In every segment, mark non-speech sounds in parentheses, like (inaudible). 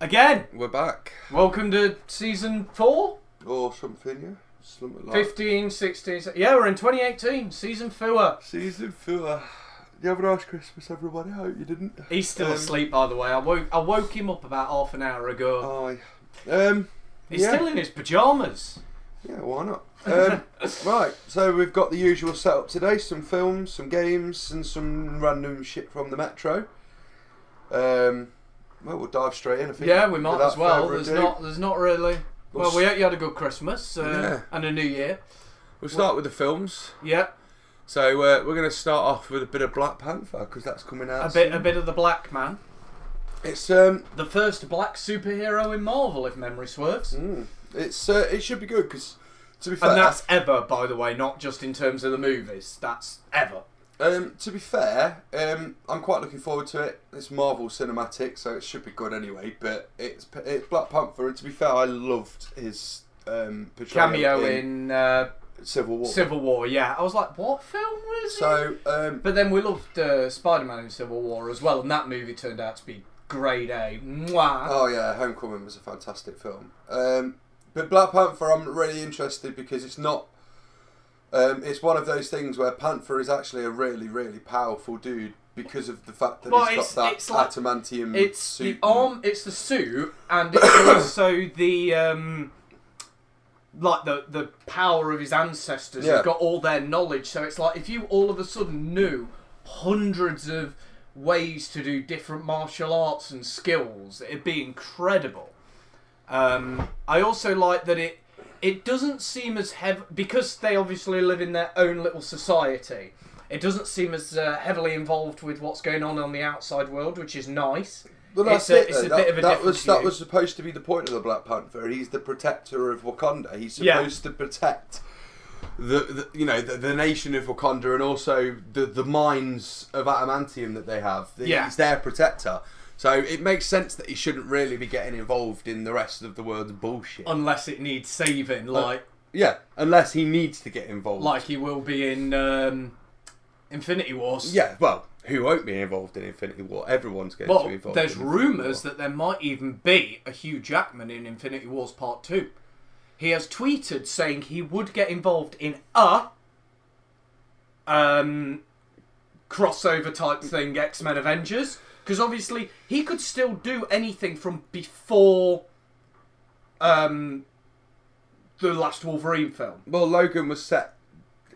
Again, We're back. welcome to season 4, Or something, yeah. Something like 15, 16. se- Yeah, we're in 2018, season 4. Season four. You have a nice Christmas, everybody. I hope you didn't. He's still Um, asleep, by the way. I woke, I woke him up about half an hour ago. Aye. Um, He's yeah. still in his pyjamas. Yeah, why not? Um, (laughs) right, so we've got the usual setup today some films, some games, and some random shit from the Metro. Um, well, we'll dive straight in. I think. Yeah, we might as well. There's ado. not, there's not really. Well, we hope you had a good Christmas uh, Yeah. and a New Year. We'll start with the films. Yeah, So uh, we're going to start off with a bit of Black Panther because that's coming out. a bit, a bit of the Black Man, It's um, the first black superhero in Marvel, if memory serves. mm, it's uh, it should be good because to be fair, And that's ever, by the way, not just in terms of the movies. That's ever. Um, to be fair, um, I'm quite looking forward to it. It's Marvel cinematic, so it should be good anyway. But it's it's Black Panther, and to be fair, I loved his um, portrayal Cameo in uh, Civil War. Civil War. Yeah, I was like, what film was it? so um, But then we loved uh, Spider-Man in Civil War as well, and that movie turned out to be grade A. Mwah. oh yeah, Homecoming was a fantastic film. Um, but Black Panther, I'm really interested because it's not. Um, it's one of those things where Panther is actually a really, really powerful dude because of the fact that Well, he's it's- got that it's like- adamantium It's suit. the arm. It's the suit, and it's (coughs) also the um, like the the power of his ancestors. Yeah. Have got all their knowledge. So it's like if you all of a sudden knew hundreds of ways to do different martial arts and skills, it'd be incredible. Um, I also like that it it doesn't seem as heavy because they obviously live in their own little society. It doesn't seem as uh, heavily involved with what's going on on the outside world, which is nice. Well, It's that's a- it. it's a that, bit of a that was that was supposed to be the point of the Black Panther. He's the protector of Wakanda. He's Yeah. supposed to protect the, the you know the, the nation of Wakanda and also the the mines of adamantium that they have. Yeah. He's their protector. So it makes sense that he shouldn't really be getting involved in the rest of the world's bullshit. Unless it needs saving, like yeah, unless he needs to get involved. like he will be in um, Infinity Wars. yeah, well, who won't be involved in Infinity War? Everyone's going to be involved. there's in rumours that there might even be a Hugh Jackman in Infinity Wars Part 2. He has tweeted saying he would get involved in a um, crossover type thing, X Men Avengers. Because obviously, he could still do anything from before um, the last Wolverine film. Well, Logan was set.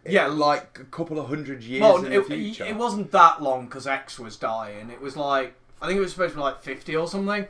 Yeah. like a couple of hundred years Well, in it, the future. it wasn't that long because X was dying. It was like I think it was supposed to be like fifty or something.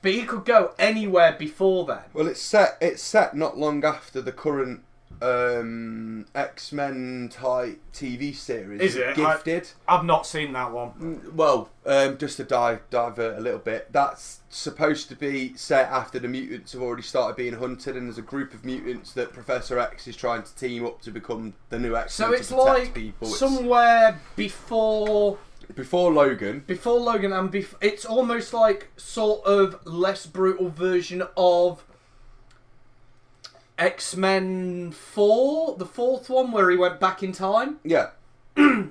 But he could go anywhere before then. Well, it's set. It's set not long after the current um, X Men type TV series. Is it? Gifted? I've not seen that one. Mm, Well, um, just to dive divert a little bit, that's supposed to be set after the mutants have already started being hunted, and there's a group of mutants that Professor X is trying to team up to become the new X Men So it's protect like people. It's somewhere before before Logan. before Logan and bef- it's almost like sort of less brutal version of X Men Four, the fourth one where he went back in time. Yeah. (clears throat)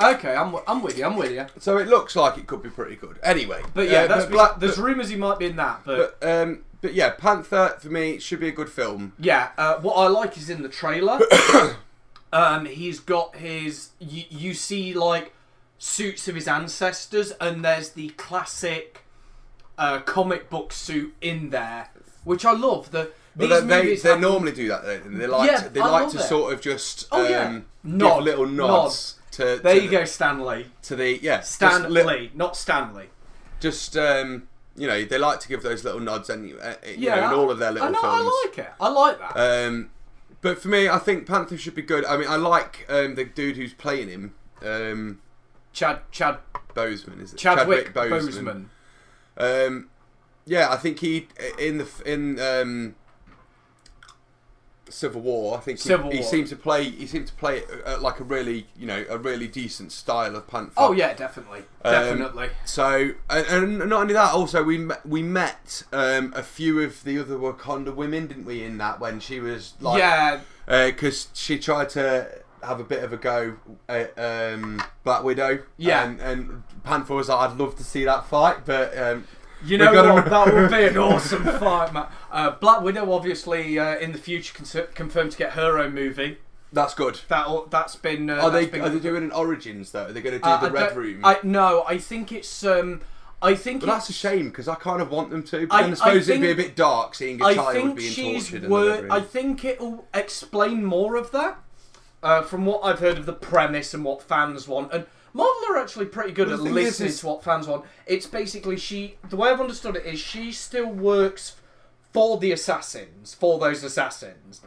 Okay, I'm, I'm with you. I'm with you. So it looks like it could be pretty good. Anyway, But yeah, uh, that's but Black- there's rumours he might be in that, but But um, but yeah, Panther for me should be a good film. Yeah, uh, what I like is in the trailer. (coughs) um, he's got his. You, you see like suits of his ancestors, and there's the classic uh, comic book suit in there, which I love. The But these they, they, movies they normally do that. They, they like Yeah, to, they I like love to it. sort of just Oh, um, yeah. give Nod, little nods to There to you the, go, Stanley. to the yeah just, li- Lee, not Stanley. just um, you know they like to give those little nods and uh, You know, in all of their little I know, films. I like it. I like that. Um, but for me, I think Panther should be good. I mean, I like um, the dude who's playing him, um, Chad Chad Boseman. Is it Chadwick, Boseman. Boseman. Um, yeah, I think he in the in um, Civil War. I think he, Civil he War. seemed to play. He seemed to play it uh, like a really, you know, a really decent style of Panther. Oh yeah, definitely, Um, definitely. So and, and not only that, also we met, we met um, a few of the other Wakanda women, didn't we? In that when she was like, yeah, because she tried to have a bit of a go at um, Black Widow. Yeah. and, and Panther was like, I'd love to see that fight, but um, You know what? That would be an (laughs) awesome fight, man. Uh, Black Widow, obviously, uh, in the future, con- confirmed to get her own movie. That's good. That that's been. Uh, Are they been are they doing an Origins though? Are they going to do Uh, the I Red Room? I no, I think it's. Um, I think but that's a shame because I kind of want them to. But I- then I I suppose it'd be a bit dark seeing a I child being tortured. in the wor-. I think it'll explain more of that. Uh, from what I've heard of the premise and what fans want, and Marvel are actually pretty good at the thing is- listening is- to what fans want. It's basically she. The way I've understood it is she still works for the assassins, for those assassins,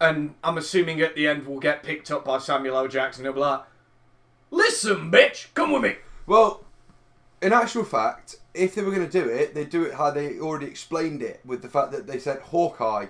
and I'm assuming at the end we'll get picked up by Samuel L. Jackson. He'll be like, "Listen, bitch, come with me." Well, in actual fact, if they were going to do it, they'd do it how they already explained it, with the fact that they sent Hawkeye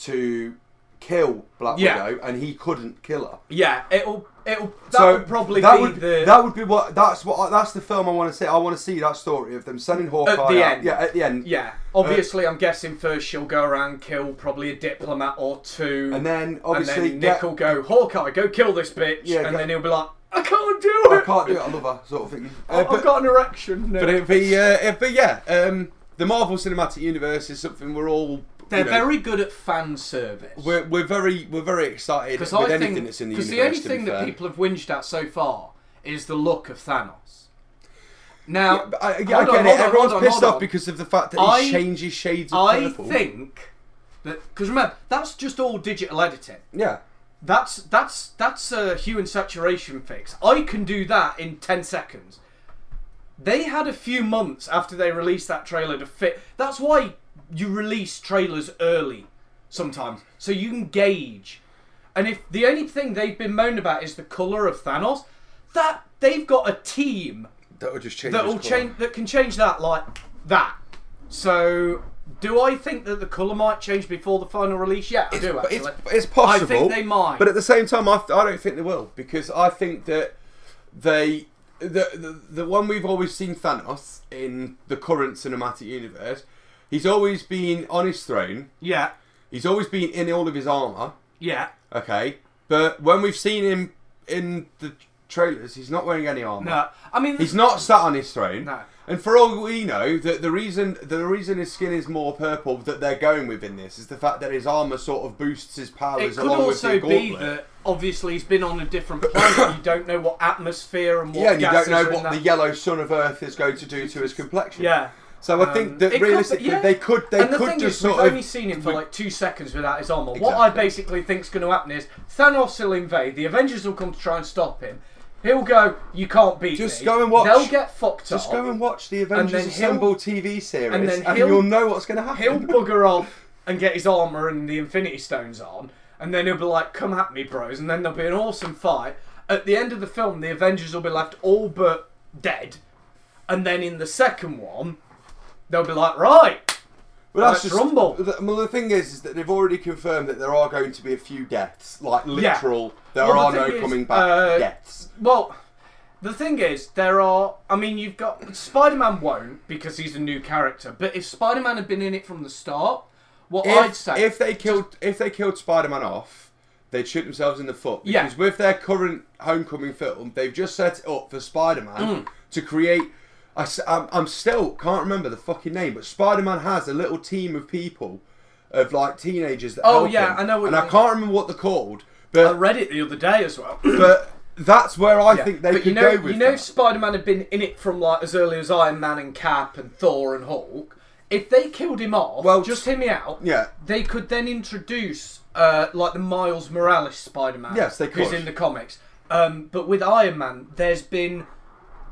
to kill Black Yeah. Widow, and he couldn't kill her. Yeah, it'll it'll that so would probably that be would the that would be what that's what that's the film I want to see. I want to see that story of them sending Hawkeye at the out. end. Yeah, at the end. Yeah, obviously, I'm guessing first she'll go around kill probably a diplomat or two, And then and obviously then get- Nick will go, Hawkeye, go kill this bitch, Yeah, and then he'll be like, I can't do it. I can't do it. I love her, sort of thing. (laughs) Uh, I've got an erection. No. but it'd be, uh, it'd be yeah. Um, the Marvel Cinematic Universe is something we're all. They're know, very good at fan service. We're, we're very we're very excited with I anything think that's in the because the only thing that fair. people have whinged at so far is the look of Thanos. Now, Yeah, I, yeah, I get on, it. on, Everyone's on, pissed off because of the fact that I- he changes shades of I purple. think that because remember that's just all digital editing. Yeah. That's that's that's a hue and saturation fix. I can do that in ten seconds. They had a few months after they released that trailer to fit. That's why you release trailers early sometimes, so you can gauge. And if the only thing they've been moaned about is the color of Thanos, that they've got a team That would just change. that will change that can change that like that. So, do I think that the color might change before the final release? Yeah, I do actually. it's, it's possible. I think they might. But at the same time, I, I don't think they will because I think that they the, the the one we've always seen Thanos in the current cinematic universe. He's always been on his throne. yeah, He's always been in all of his armor. yeah. Okay, but when we've seen him in the trailers, he's not wearing any armor. No, I mean, He's not sat on his throne. No. And for all we know, that the reason the reason his skin is more purple that they're going with in this is the fact that his armor sort of boosts his it powers could along also with the be gauntlet. that obviously he's been on a different planet. you (coughs) don't know what atmosphere and what yeah, and you don't know what the yellow sun of Earth is going to do to his complexion. Yeah. So I Um, think that could be- realistically yeah. they could they and the could thing just is, sort we've of only seen him for like two seconds without his armor. What I Exactly. basically think's going to happen is Thanos will invade. The Avengers will come to try and stop him. He'll go, "You can't beat Just me." go and watch- They'll get fucked just up. Just go and watch the Avengers Assemble TV series, and and, then he'll- you'll know what's going to happen. He'll bugger (laughs) off and get his armor and the Infinity Stones on, and then he'll be like, "Come at me, bros!" And then there'll be an awesome fight. At the end of the film, the Avengers will be left all but dead, and then in the second one, they'll be like, "Right, Well, that's just, rumble. The, well, the thing is, is that they've already confirmed that there are going to be a few deaths, like Yeah. literal. There Well, the are no is, coming back uh, deaths. Well, the thing is, there are. I mean, you've got Spider Man won't because he's a new character. But if Spider Man had been in it from the start, what I'd say, if they killed if they killed Spider-Man off, they'd shoot themselves in the foot. Yeah. Because with their current Homecoming film, they've just set it up for Spider-Man Mm. to create. I, am I'm still can't remember the fucking name, but Spider-Man has a little team of people, of like teenagers that Oh, help yeah, him. I know what and I mean. can't remember what they're called, But I read it the other day as well. (clears throat) but that's where I Yeah. think they but could you know, go with you know, that. Spider Man had been in it from like as early as Iron Man and Cap and Thor and Hulk. If they killed him off, Well, just hear me out. Yeah, They could then introduce uh, like the Miles Morales Spider Man. Yes, they Who's could. in the comics. Um, but with Iron Man, there's been,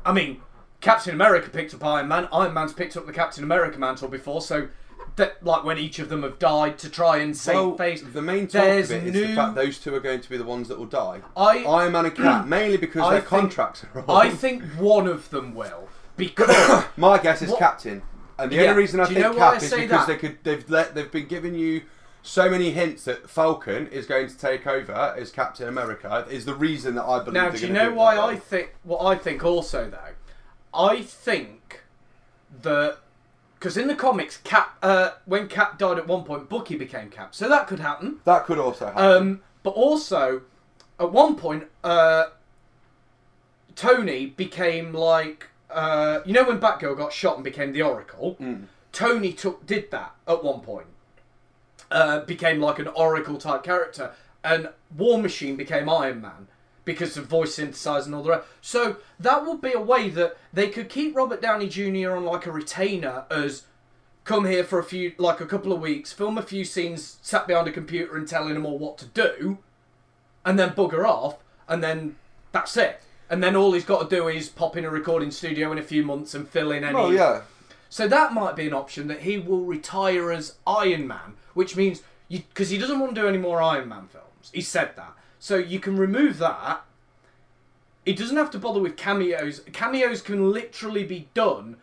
I mean, Captain America picked up Iron Man. Iron Man's picked up the Captain America mantle before. So that like when each of them have died to try and save well, face. the main talk there's of it is new- the fact those two are going to be the ones that will die. I Iron Man and Cap, (clears throat) mainly because I their think- contracts are on. I think one of them will because (coughs) My guess is What- Captain, and the Yeah. only reason I think Cap I is because that? they could they've let they've been giving you so many hints that Falcon is going to take over as Captain America is the reason that I believe. now do you know it why I think what I think also though I think that because in the comics Cap uh, when Cap died at one point Bucky became Cap so that could happen that could also happen? um, but also at one point uh, Tony became like uh, you know when Batgirl got shot and became the Oracle, Mm. Tony took did that at one point. Uh, became like an Oracle type character, and War Machine became Iron Man because of voice synthesizer and all the rest. So that would be a way that they could keep Robert Downey Jr. on like a retainer as come here for a few like a couple of weeks, film a few scenes, sat behind a computer and telling them all what to do, and then bugger off, and then that's it. And then all he's got to do is pop in a recording studio in a few months and fill in any. Oh yeah. So that might be an option that he will retire as Iron Man, which means you because he doesn't want to do any more Iron Man films. He said that. So you can remove that. He doesn't have to bother with cameos. Cameos can literally be done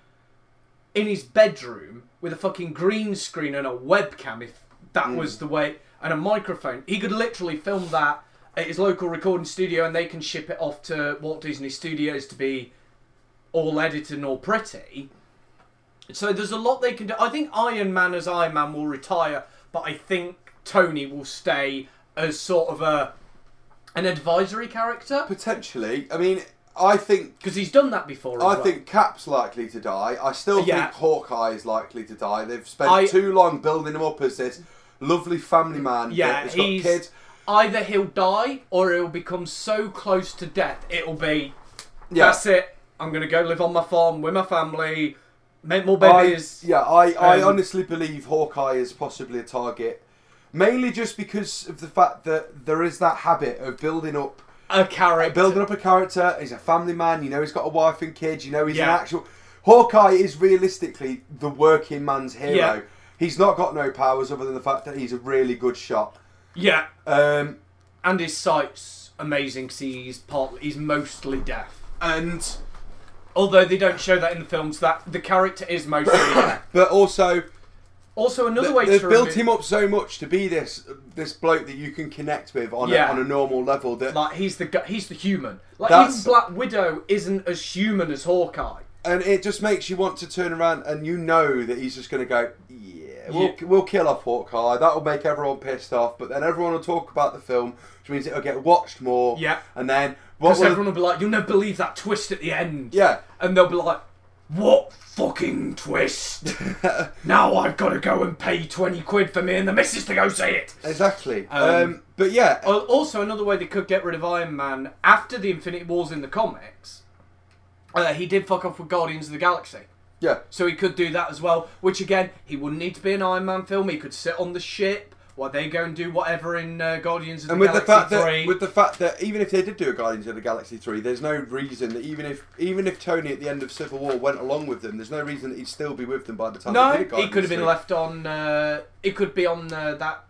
in his bedroom with a fucking green screen and a webcam if that was mm. the way and a microphone. He could literally film that at his local recording studio and they can ship it off to Walt Disney Studios to be all edited and all pretty. So there's a lot they can do. I think Iron Man as Iron Man will retire, but I think Tony will stay as sort of a an advisory character Potentially. I mean, I think because he's done that before. I well. think Cap's likely to die. I still Yeah. think Hawkeye is likely to die. They've spent I- too long building him up as this lovely family man. Yeah, that has got he's- kids. either he'll die or he'll become so close to death it'll be Yeah. that's it. I'm gonna go live on my farm with my family, make more I, babies. yeah, I, I Um, honestly believe Hawkeye is possibly a target. Mainly just because of the fact that there is that habit of building up a character. building up a character. He's a family man. You know, he's got a wife and kids. You know, he's an actual. Hawkeye is realistically the working man's hero. Yeah. He's not got no powers other than the fact that he's a really good shot. yeah, Um, and his sight's amazing because he's partly he's mostly deaf. And although they don't show that in the films, that the character is mostly (coughs) deaf. but also, Also, another th- way they've to built him up so much to be this this bloke that you can connect with on, Yeah. a, on a normal level. That like he's the he's the human. Like That's- even Black Widow isn't as human as Hawkeye. and it just makes you want to turn around and you know that he's just going to go, yeah, we'll, Yeah. we'll kill off Hawkeye. That'll make everyone pissed off, but then everyone will talk about the film, which means it'll get watched more. Yeah. And then Because everyone will be like, "You'll never believe that twist at the end." yeah, and they'll be like, "What fucking twist? (laughs) now I've got to go and pay twenty quid for me and the missus to go see it." exactly. Um, Um, but yeah, Al- Also, another way they could get rid of Iron Man after the Infinity Wars in the comics, uh, he did fuck off with Guardians of the Galaxy. yeah, So he could do that as well, which again, he wouldn't need to be an Iron Man film. He could sit on the ship while they go and do whatever in uh, Guardians of and the with the Galaxy fact 3. that with the fact that even if they did do a Guardians of the Galaxy three, there's no reason that even if even if Tony at the end of Civil War went along with them, there's no reason that he'd still be with them by the time no, they did a he Guardians could have been 3. left on. Uh, it could be on uh, that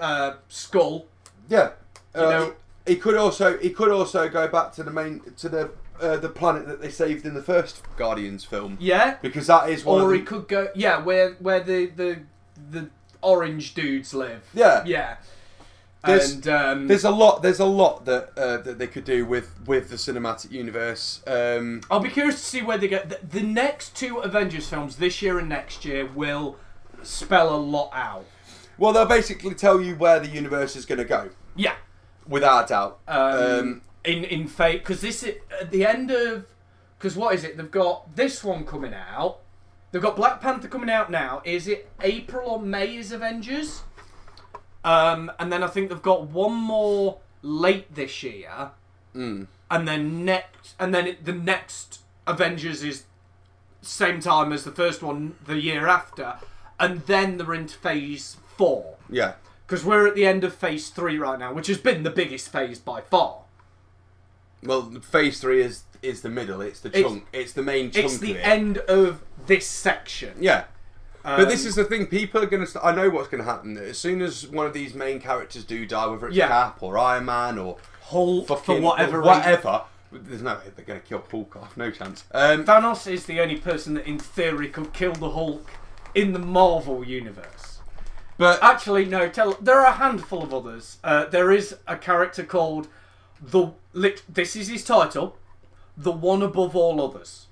uh, skull. Yeah, You Uh, know- he, he could also he could also go back to the main to the uh, the planet that they saved in the first Guardians film Yeah, because that is one or he could go. Yeah, where where the the the orange dudes live. yeah. Yeah. There's- and um, There's a lot. There's a lot that uh, that they could do with with the cinematic universe. Um, I'll be curious to see where they get the, the next two Avengers films this year and next year will spell a lot out. well, they'll basically tell you where the universe is going to go, Yeah. without doubt. Um, Um, in in fate because this is at the end of because what is it? They've got this one coming out. They've got Black Panther coming out now. Is it April or May? Is Avengers? Um, and then I think they've got one more late this year, mm. and then next, and then it, the next Avengers is same time as the first one the year after, and then they're into Phase Four Yeah. because we're at the end of Phase Three right now, which has been the biggest phase by far. Well, phase three is is the middle. It's the chunk. It's, the main chunk. It's of the it. end of this section. Yeah. Um, But this is the thing. People are going to. I know what's going to happen. As soon as one of these main characters do die, whether it's Yeah. Cap or Iron Man or Hulk fucking for whatever reason. whatever. There's no way they're going to kill Hulk off. No chance. Um, Thanos is the only person that, in theory, could kill the Hulk in the Marvel universe. but Actually, no. Tell there are a handful of others. Uh, there is a character called the. Lit, this is his title, the one above all others.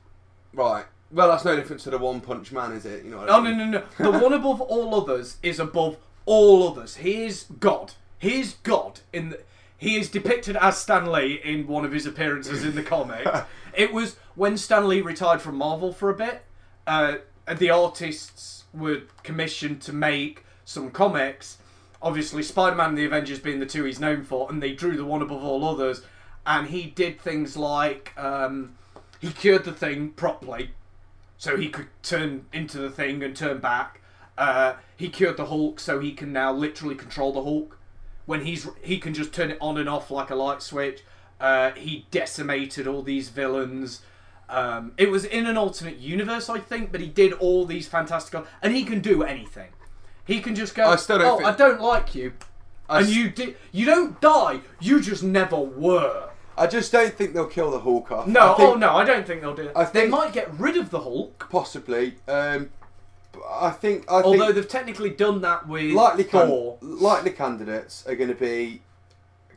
right. Well, that's no different to the One Punch Man, is it? You know. What I Oh no no no! The one above all others is above all others. He is God. He is God in the. he is depicted as Stan Lee in one of his appearances in the comics. (laughs) it was when Stan Lee retired from Marvel for a bit. Uh, the artists were commissioned to make some comics. Obviously, Spider-Man and the Avengers being the two he's known for, and they drew the one above all others. And he did things like um, he cured the thing properly, so he could turn into the thing and turn back. Uh, he cured the Hulk, so he can now literally control the Hulk. When he's he can just turn it on and off like a light switch. Uh, he decimated all these villains. Um, it was in an alternate universe, I think, but he did all these fantastical, and he can do anything. He can just go. I still don't oh, think- I don't like you, I and s- you did. You don't die. You just never were. I just don't think they'll kill the Hulk off. No, I think oh no, I don't think they'll do it. I they might get rid of the Hulk, Possibly. Um, I think. I although think they've technically done that with likely, can- Thor. likely candidates are going to be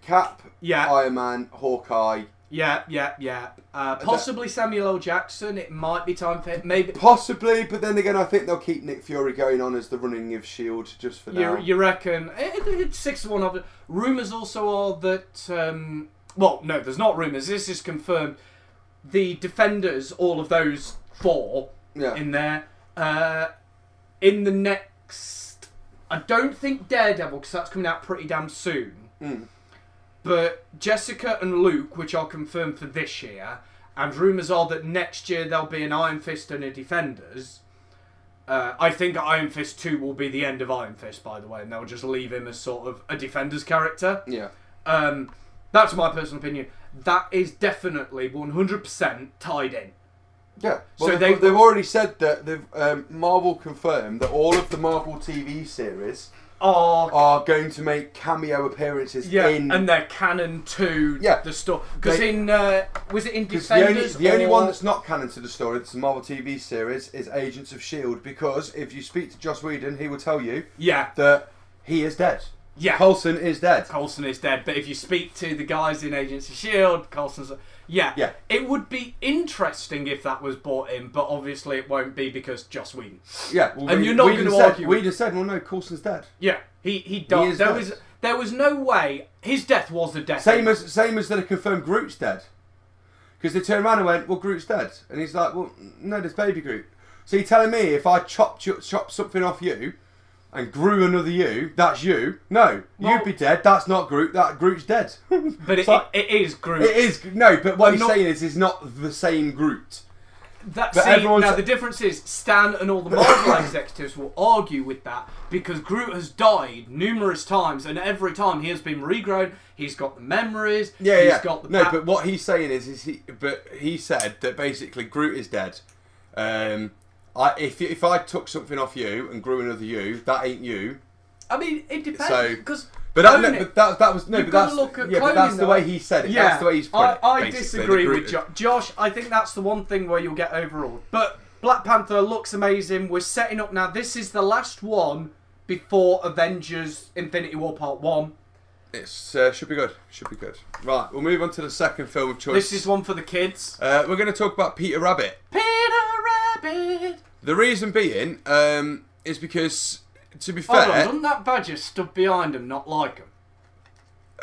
Cap, Yeah, Iron Man, Hawkeye. yeah, yeah, yeah. Uh, possibly Samuel L. Jackson. It might be time for him. Maybe Possibly, but then again, I think they'll keep Nick Fury going on as the running of Shield just for now. You, you reckon it, it, it's six one of it. Rumors also are that um, well, no, there's not rumors. This is confirmed. The defenders, all of those four yeah. in there, uh, in the next. I don't think Daredevil because that's coming out pretty damn soon. Mm. But Jessica and Luke, which are confirmed for this year, and rumours are that next year there'll be an Iron Fist and a Defenders. Uh, I think Iron Fist 2 will be the end of Iron Fist, by the way, and they'll just leave him as sort of a Defenders character. yeah. Um, that's my personal opinion. That is definitely 100% tied in. Yeah. So Well, they've, they've- they've already said that they've um, Marvel confirmed that all of the Marvel TV series Oh, are going to make cameo appearances yeah, in. and they're canon to Yeah. the story. Because in, uh, was it in Because the only, Defenders? the only one that's not canon to the story, that's a Marvel TV series, is Agents of S.H.I.E.L.D. Because if you speak to Joss Whedon, he will tell you Yeah, that he is dead. Yeah. Coulson is dead. Coulson is dead, but if you speak to the guys in Agents of Shield, Coulson's yeah, Yeah. It would be interesting if that was bought in, but obviously it won't be because Joss Whedon. Yeah. Well, And Whedon- you're not gonna said- argue Whedon said, well, no, Coulson's dead. Yeah, he he died. is there dead. was there was no way his death was the death. Same as same as that confirmed Groot's dead. Because they turned around and went, well, Groot's dead. And he's like, well, no, there's baby Groot. So you're telling me if I you- chopped something off you and grew another you, that's you? No, Well- you'd be dead. That's not Groot. That Groot's dead. (laughs) but it, like- it is Groot. It is no, but what I'm he's not- saying is, it's not the same Groot. That, But see, now the difference is Stan and all the Marvel (coughs) executives will argue with that because Groot has died numerous times, and every time he has been regrown. He's got the memories. Yeah, he's yeah. got the no, but what he's saying is, is he? But he said that basically Groot is dead. Um, I if if I took something off you and grew another you, that ain't you. I mean, it depends So- because. But that, no, but that, that was no, You've but that's look at yeah, but that's cloning, the way he said it. Yeah, that's the way he's put I, it. I disagree with jo- Josh. I think that's the one thing where you'll get overruled. But Black Panther looks amazing. We're setting up now. This is the last one before Avengers: Infinity War Part One. It's uh, should be good. Should be good. Right, we'll move on to the second film of choice. This is one for the kids. Uh, we're going to talk about Peter Rabbit. Peter Rabbit. The reason being um, is because, to be Hold on, fair, doesn't that badger stood behind him, not like him?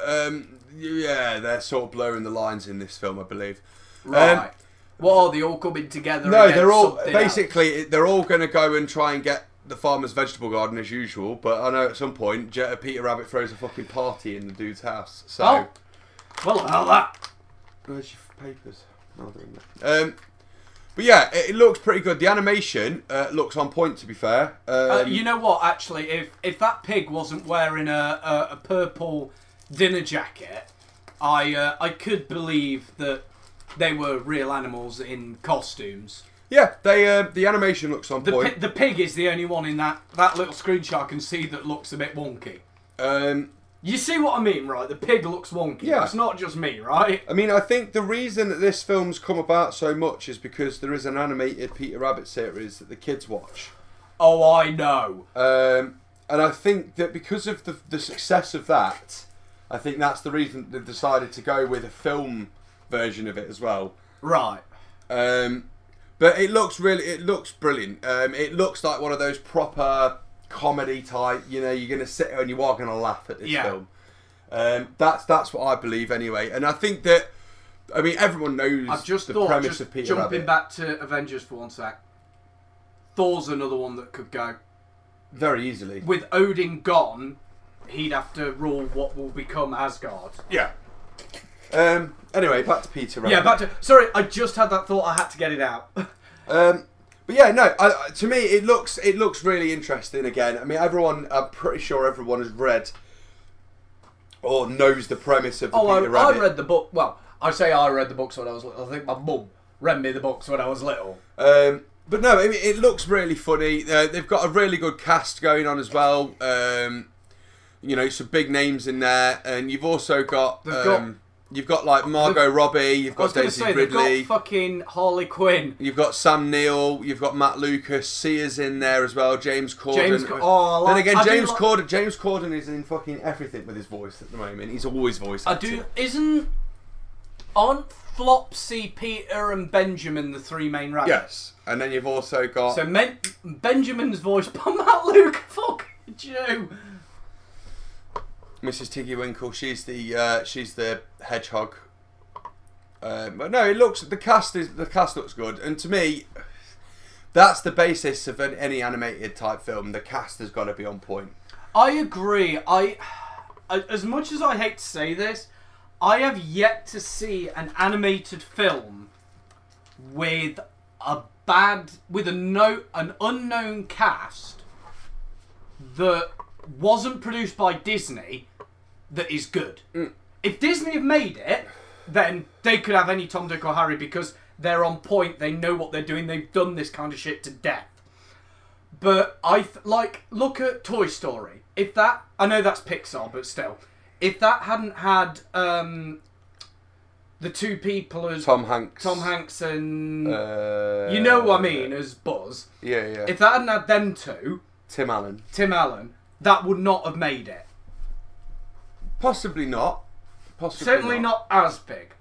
um, yeah, they're sort of blurring the lines in this film, I believe. Right. Um, what are they all coming together? No, they're all something else? basically they're all going to go and try and get the farmer's vegetable garden as usual. But I know at some point Je- Peter Rabbit throws a fucking party in the dude's house. So Oh. Well, about that. where's your papers? They're in there. Um, but yeah, it, it looks pretty good. The animation uh, looks on point. To be fair, um, Uh, you know what? Actually, if if that pig wasn't wearing a a, a purple dinner jacket, I uh, I could believe that they were real animals in costumes. Yeah, they uh, the animation looks on The point. pi- the pig is the only one in that that little screenshot I can see that looks a bit wonky. Um, You see what I mean, right? The pig looks wonky. Yeah. It's not just me, right? I mean, I think the reason that this film's come about so much is because there is an animated Peter Rabbit series that the kids watch. Oh, I know. Um, and I think that because of the, the success of that, I think that's the reason they've decided to go with a film version of it as well. Right. Um, but it looks really, it looks brilliant. Um, it looks like one of those proper comedy type. You know, you're gonna sit and you are gonna laugh at this Yeah. film. Um, that's that's what I believe anyway, and I think that I mean everyone knows I've just the thought, premise just of Peter jumping Rabbit. back to Avengers for one sec. Thor's another one that could go. very easily. With Odin gone, he'd have to rule what will become Asgard. Yeah. Um. Anyway, back to Peter Rabbit. Yeah, back to. Sorry, I just had that thought. I had to get it out. (laughs) Um, but yeah, no. I, I- to me, it looks it looks really interesting. Again, I mean, everyone. I'm pretty sure everyone has read or knows the premise of the oh, I, Peter I Rabbit. read the book. Well, I say I read the books when I was little. I think my mum read me the books when I was little. Um, but no, I mean, it looks really funny. Uh, they've got a really good cast going on as well. Um, you know, some big names in there, and you've also got. They've got- Um, You've got like Margot Robbie. You've got Daisy say Ridley. got fucking Harley Quinn. You've got Sam Neill. You've got Matt Lucas. Sia's in there as well. James Corden. James oh, I then again, I James like- Corden. James Corden is in fucking everything with his voice at the moment. He's always voice I do. Isn't aren't Flopsy, Peter, and Benjamin the three main rabbits? Yes, and then you've also got. So Men- Benjamin's voice (laughs) by Matt Lucas. Fuck you. Mrs. Tiggy Winkle. She's the uh, she's the hedgehog. Um, but no, it looks the cast is the cast looks good, and to me, that's the basis of an, any animated type film. The cast has got to be on point. I agree. I, as much as I hate to say this, I have yet to see an animated film with a bad, with a no, an unknown cast that wasn't produced by Disney that is good. If Disney have made it, then they could have any Tom, Dick, or Harry because they're on point. They know what they're doing. They've done this kind of shit to death. But I th- like look at Toy Story. If that I know that's Pixar, but still, if that hadn't had um, the two people as Tom Hanks. Tom Hanks and Uh, you know what I mean as Buzz. Yeah, yeah. If that hadn't had them two, Tim Allen. Tim Allen, that would not have made it. Possibly not. Possibly Certainly not as big.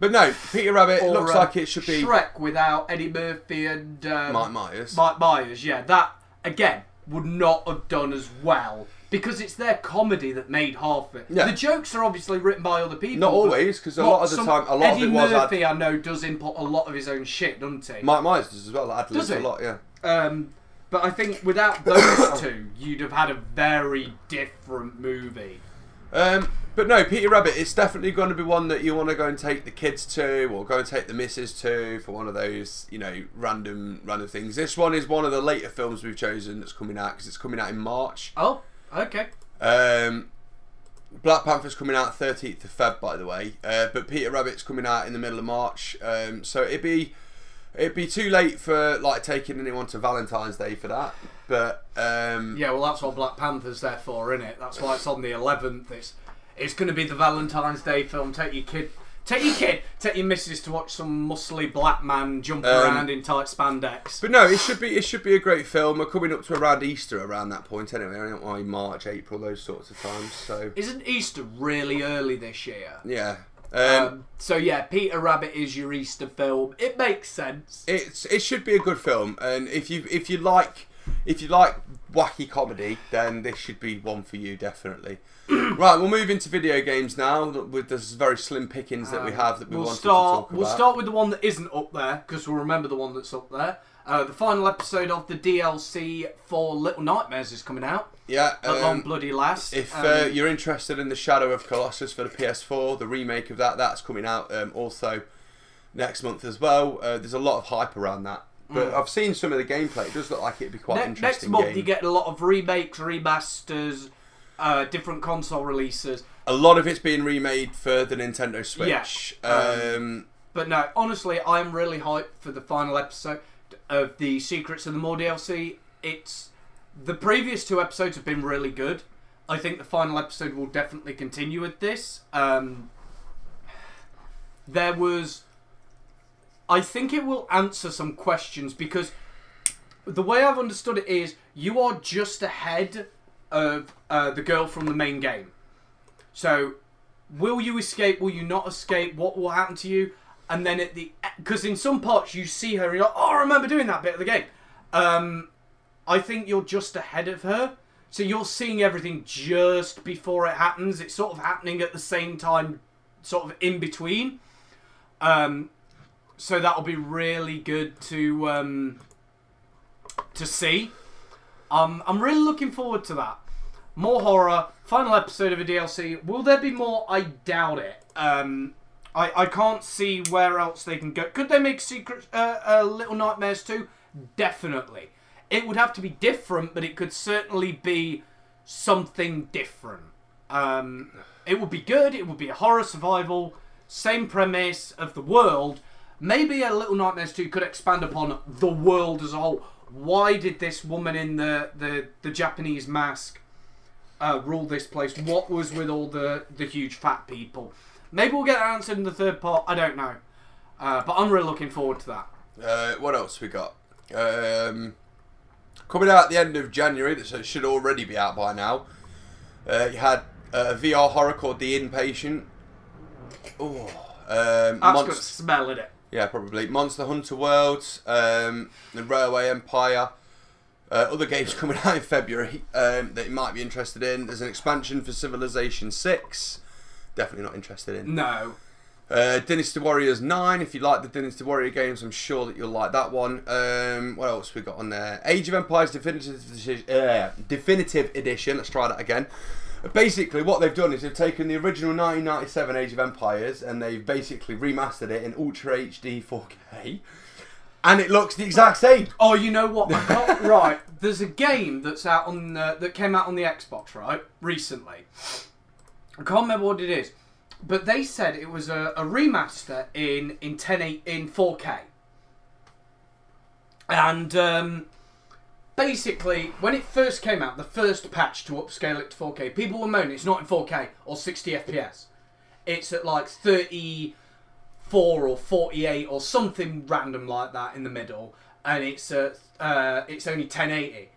But no, Peter Rabbit Or, looks uh, like it should be Shrek without Eddie Murphy and um, Mike Myers. Mike Myers. Yeah, that again would not have done as well because it's their comedy that made half of it. Yeah. The jokes are obviously written by other people. Not but always, 'cause a lot of the some- time- a lot of Eddie it was Murphy, I know, does input a lot of his own shit, doesn't he? Mike Myers does as well. Ad Does libs a he? lot, yeah. Um, but I think without those (coughs) two, you'd have had a very different movie. Um, but no, Peter Rabbit, it's definitely going to be one that you want to go and take the kids to, or go and take the missus to for one of those, you know, random random things. This one is one of the later films we've chosen that's coming out because it's coming out in March. Oh, okay. Um, Black Panther's coming out 13th of Feb, by the way, uh, but Peter Rabbit's coming out in the middle of March. Um, so it'd be it'd be too late for like taking anyone to Valentine's Day for that. But um, Yeah, well, that's what Black Panther's there for, isn't it? That's why it's on the 11th. It's it's going to be the Valentine's Day film. Take your kid, take your kid, take your missus to watch some muscly black man jump Um, around in tight spandex. But no, it should be it should be a great film. We're coming up to around Easter around that point anyway. I don't know why March, April, those sorts of times. So Isn't Easter really early this year? yeah, um, Um, so yeah, Peter Rabbit is your Easter film. It makes sense. it's it should be a good film. And if you if you like if you like wacky comedy, then this should be one for you definitely. (clears throat) right, we'll move into video games now. With this very slim pickings that we have that we Um, we'll start. to talk about. We'll start with the one that isn't up there because we'll remember the one that's up there. Uh, the final episode of the DLC for Little Nightmares is coming out yeah, at long um, bloody last. If Um, uh, you're interested in the Shadow of Colossus for the PS4, the remake of that, that's coming out um, also next month as well. Uh, there's a lot of hype around that, but I've seen some of the gameplay. It does look like it'd be quite Mm. ne- interesting. next month game. you get a lot of remakes, remasters, uh, different console releases. a lot of it's being remade for the Nintendo Switch. Yeah, Um, um, But no, honestly, I'm really hyped for the final episode of the Secrets of the Maw DLC. It's the previous two episodes have been really good. I think the final episode will definitely continue with this. Um, there was, I think it will answer some questions because the way I've understood it is you are just ahead of uh, the girl from the main game. So, will you escape? Will you not escape? What will happen to you? And then at the because in some parts you see her and you're like, oh, I remember doing that bit of the game. Um, I think you're just ahead of her. So you're seeing everything just before it happens. It's sort of happening at the same time, sort of in between. Um, so that'll be really good to um, to see. Um, I'm really looking forward to that. More horror. Final episode of a DLC. Will there be more? I doubt it. Um, I, I can't see where else they can go. Could they make Secret uh, uh, Little Nightmares 2? Definitely. It would have to be different, but it could certainly be something different. Um, it would be good. It would be a horror survival, same premise of the world. Maybe a Little Nightmares 2 could expand upon the world as a whole. Why did this woman in the, the, the Japanese mask uh, rule this place? What was with all the, the huge fat people? Maybe we'll get answered in the third part. I don't know. Uh, but I'm really looking forward to that. Uh, what else we got? Um, coming out at the end of January, so it should already be out by now. Uh, you had a VR horror called The Inpatient. Oh, um, That's got smell in it. yeah, probably Monster Hunter World, um, the Railway Empire. Uh, other games (laughs) coming out in February um, that you might be interested in. There's an expansion for Civilization Six. Definitely not interested in. No. Uh, Dynasty Warriors 9, if you like the Dynasty Warrior games, I'm sure that you'll like that one. Um, what else we got on there? Age of Empires Definitive, uh, Definitive Edition, let's try that again. Basically, what they've done is they've taken the original 1997 Age of Empires and they've basically remastered it in Ultra HD 4K. And it looks the exact same. Oh, you know what? (laughs) Right. There's a game that's out on uh, that came out on the Xbox right recently. I can't remember what it is, but they said it was a, a remaster in in 10 in 4K. And um, basically, when it first came out, the first patch to upscale it to 4K, people were moaning it's not in 4K or 60 FPS. It's at like 34 or 48 or something random like that in the middle, and it's uh, uh, it's only 1080.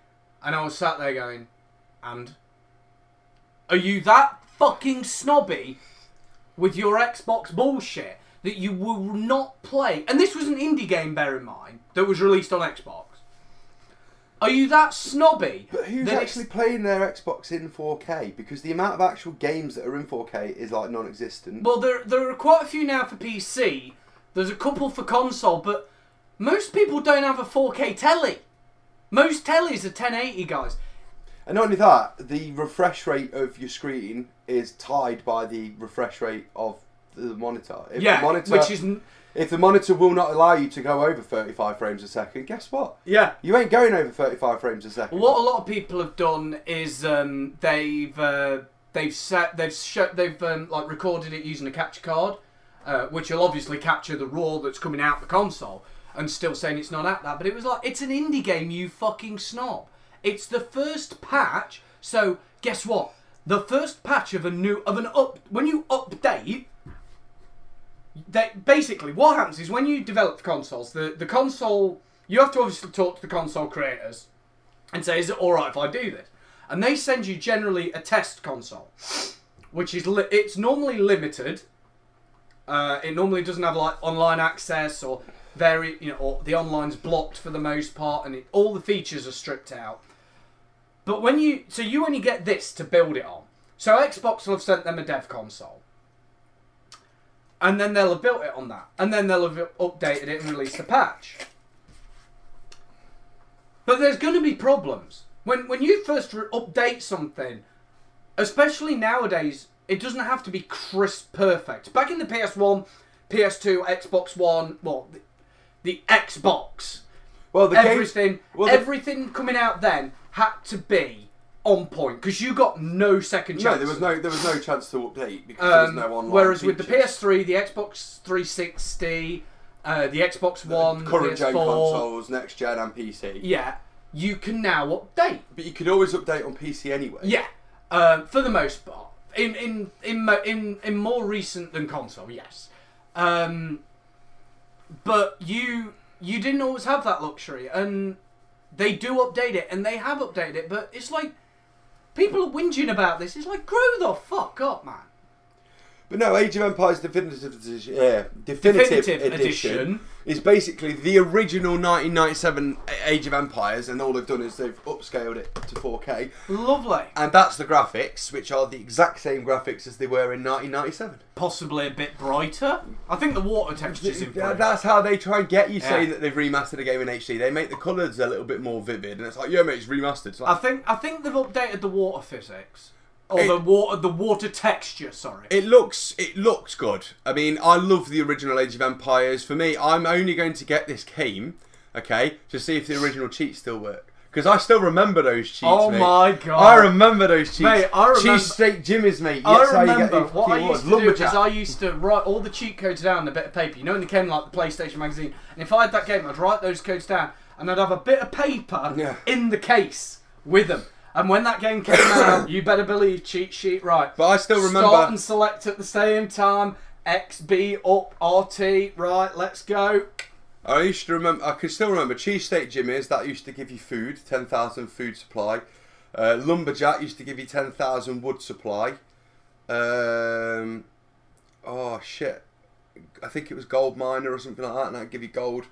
And I was sat there going, and are you that fucking snobby with your Xbox bullshit that you will not play? And this was an indie game, bear in mind, that was released on Xbox. Are you that snobby? But who's that actually playing their Xbox in 4K? Because the amount of actual games that are in 4K is like non-existent. Well, there there are quite a few now for PC. There's a couple for console, but most people don't have a 4K telly. Most tellies are 1080, guys. And not only that, the refresh rate of your screen is tied by the refresh rate of the monitor. If yeah, the monitor, which is n- if the monitor will not allow you to go over 35 frames a second, guess what? yeah. You ain't going over 35 frames a second. What a lot of people have done is um, they've uh, they've set they've they've um, like recorded it using a capture card, uh, which will obviously capture the raw that's coming out the console, and still saying it's not at that. But it was like it's an indie game, you fucking snob. It's the first patch, so guess what? The first patch of a new of an up when you update. They, basically, what happens is when you develop consoles, the, the console you have to obviously talk to the console creators and say, is it all right if I do this? And they send you generally a test console, which is li- it's normally limited. Uh, it normally doesn't have like online access or very you know or the online's blocked for the most part, and it, all the features are stripped out. But when you so you only get this to build it on. So Xbox will have sent them a dev console. And then they'll have built it on that. And then they'll have updated it and released a patch. But there's going to be problems. When, when you first update something, especially nowadays, it doesn't have to be crisp perfect. Back in the PS1, PS2, Xbox One, well, the, the Xbox, well, the everything, well, the- everything coming out then had to be on point because you got no second chance. no, there was no there was no chance to update because there was Um, no online. whereas with the. PS3, the Xbox 360, uh, the Xbox One, current PS4, gen consoles, next gen, and PC. yeah, you can now update. But you could always update on PC anyway. Yeah, um, for the most part. In in in mo- in in more recent than console, yes. Um, but you you didn't always have that luxury, and they do update it, and they have updated it. But it's like people are whinging about this. It's like grow the fuck up, man. But no, Age of Empires Definitive Edition, yeah, Definitive, Definitive Edition, Edition. Is basically the original 1997 Age of Empires, and all they've done is they've upscaled it to 4K, Lovely. and that's the graphics, which are the exact same graphics as they were in 1997. Possibly a bit brighter. I think the water textures Yeah, improved. That's how they try and get you saying Yeah. that they've remastered a game in HD. They make the colours a little bit more vivid, and it's like, yeah, mate, it's remastered. It's I think I think they've updated the water physics. Or It- the water the water texture, sorry. It looks it looks good. I mean, I love the original Age of Empires. For me, I'm only going to get this game, okay, to see if the original cheats still work. Because I still remember those cheats. Oh mate. my God. I remember those cheats. Mate, I remember- Cheese steak Jimmy's, mate. I That's get remember what I used to do is I used to write all the cheat codes down on a bit of paper. You know when they came like the PlayStation magazine, and if I had that game, I'd write those codes down, and I'd have a bit of paper Yeah. in the case with them. And when that game came out, (coughs) you better believe cheat sheet right. But I still remember. Start and select at the same time. X B up RT right. Let's go. I used to remember. I can still remember cheesesteak Jimmy's. That used to give you food, ten thousand food supply. Uh, Lumberjack used to give you ten thousand wood supply. Um, oh shit! I think it was Gold Miner or something like that, and that'd give you gold.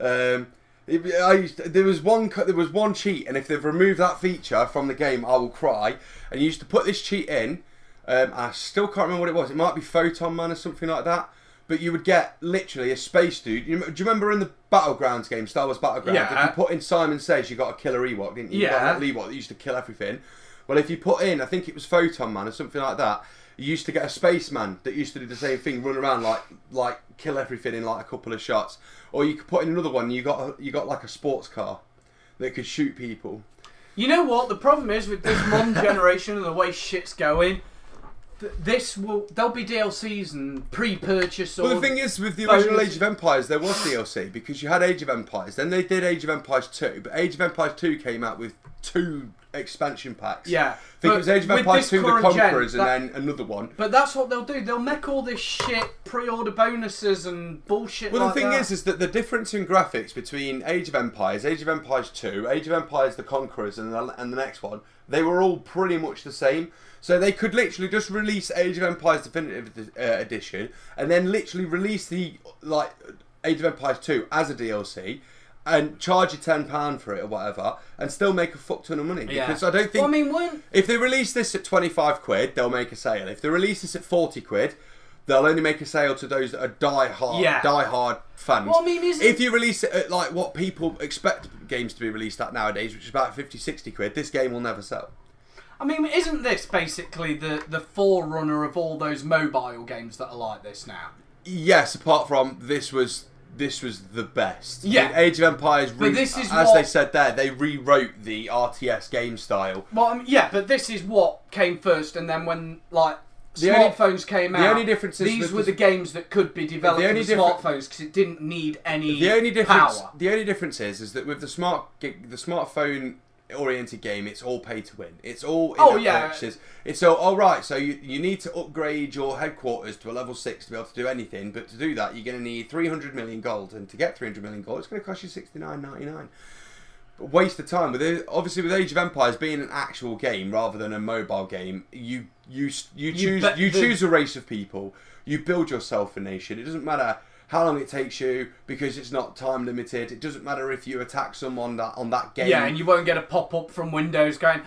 Um, it- I used to- there was one there was one cheat, and if they've removed that feature from the game, I will cry. And you used to put this cheat in. Um, I still can't remember what it was. It might be Photon Man or something like that. But you would get literally a space dude. You, do you remember in the Battlegrounds game, Star Wars Battlegrounds, Yeah. if you put in Simon Says, you got a killer Ewok, didn't you? You got Yeah. that Ewok that used to kill everything. Well, if you put in, I think it was Photon Man or something like that, you used to get a spaceman that used to do the same thing, run around like like kill everything in like a couple of shots. Or you could put in another one. You got a, you got like a sports car that could shoot people. You know what? The problem is with this modern (laughs) generation and the way shit's going. th- This will there'll be DLCs and pre-purchase. Or Well, the thing is, with the original Age of Empires, there was DLC because you had Age of Empires. Then they did Age of Empires 2, but Age of Empires 2 came out with two expansion packs. Yeah, I think but it was Age of with Empires this 2 The current gen, that- and then another one. But that's what they'll do. They'll make all this shit pre-order bonuses and bullshit. Well, like the thing that. is, is that the difference in graphics between Age of Empires, Age of Empires 2, Age of Empires The Conquerors, and the, and the next one, they were all pretty much the same. So they could literally just release Age of Empires Definitive uh, Edition, and then literally release the like Age of Empires 2 as a DLC, and charge you ten pound for it or whatever, and still make a fuck ton of money. Yeah. Because I don't think Well, I mean, weren't if they release this at 25 quid, they'll make a sale. If they release this at 40 quid, they'll only make a sale to those that are die hard, Yeah. die hard fans. Well, I mean, isn't- if you release it at like what people expect games to be released at nowadays, which is about 50, 60 quid, this game will never sell. I mean, isn't this basically the the forerunner of all those mobile games that are like this now? Yes, apart from this was this was the best. Yeah. I mean, Age of Empires. But this is as what- they said there, they rewrote the RTS game style. Well, mean, yeah, but this is what came first, and then when like The only- smartphones came the out, only difference is these were the- the games that could be developed The only smartphones because it didn't need any The only difference, power. the only difference is, is that with the smart, the smartphone oriented game, it's all pay to win. It's all Oh, yeah. purchases. It's all all right. So you you need to upgrade your headquarters to a level six to be able to do anything. But to do that, you're going to need 300 million gold, and to get 300 million gold, it's going to cost you 69.99. Waste of time. With obviously with Age of Empires being an actual game rather than a mobile game, you you you You choose you the- choose a race of people. You build yourself a nation. It doesn't matter how long it takes you because it's not time limited. It doesn't matter if you attack someone that on that game. Yeah, and you won't get a pop up from Windows going,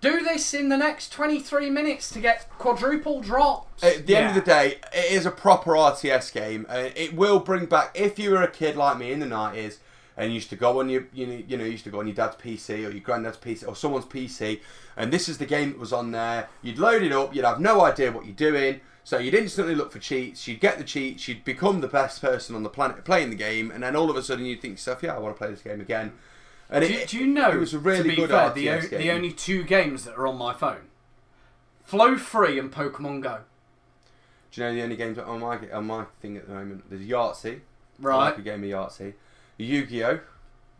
"Do this in the next twenty-three minutes to get quadruple drops." At the end of the day, it is a proper RTS game. Uh, it will bring back if you were a kid like me in the nineties and you used to go on your you know, you know you used to go on your dad's PC or your granddad's PC or someone's PC, and this is the game that was on there. You'd load it up. You'd have no idea what you're doing. So you'd instantly look for cheats. You'd get the cheats. You'd become the best person on the planet playing the game, and then all of a sudden you'd think to yourself, "Yeah, I want to play this game again." And Do, do you know? it was a really to be good fair, RTS the, o- game. the only two games that are on my phone, Flow Free and Pokemon Go. Do you know the only games on my on my thing at the moment? There's Yahtzee. I Right. like a game of Yahtzee. Yu-Gi-Oh.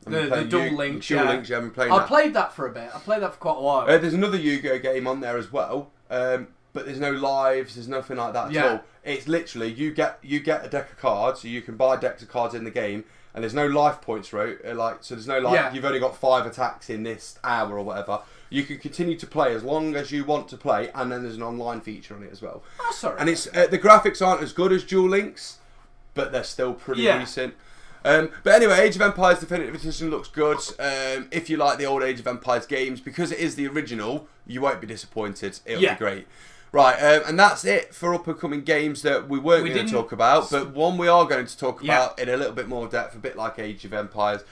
The- been the Yu- Links, Duel yeah. Yeah, I've been playing I that. played that for a bit. I played that for quite a while. Uh, there's another Yu-Gi-Oh game on there as well, um, but there's no lives. There's nothing like that Yeah. at all. It's literally you get you get a deck of cards, so you can buy decks of cards in the game, and there's no life points, right? Uh, Like so, there's no like Yeah. you've only got five attacks in this hour or whatever. You can continue to play as long as you want to play, and then there's an online feature on it as well. Oh, sorry. And it's uh, the graphics aren't as good as Duel Links, but they're still pretty Yeah. decent. Um, but anyway, Age of Empires Definitive Edition looks good. Um, if you like the old Age of Empires games, because it is the original, you won't be disappointed. It'll Yeah. be great. Right, um, and that's it for up and coming games that we weren't We going to talk about, but one we are going to talk Yeah. about in a little bit more depth, a bit like Age of Empires,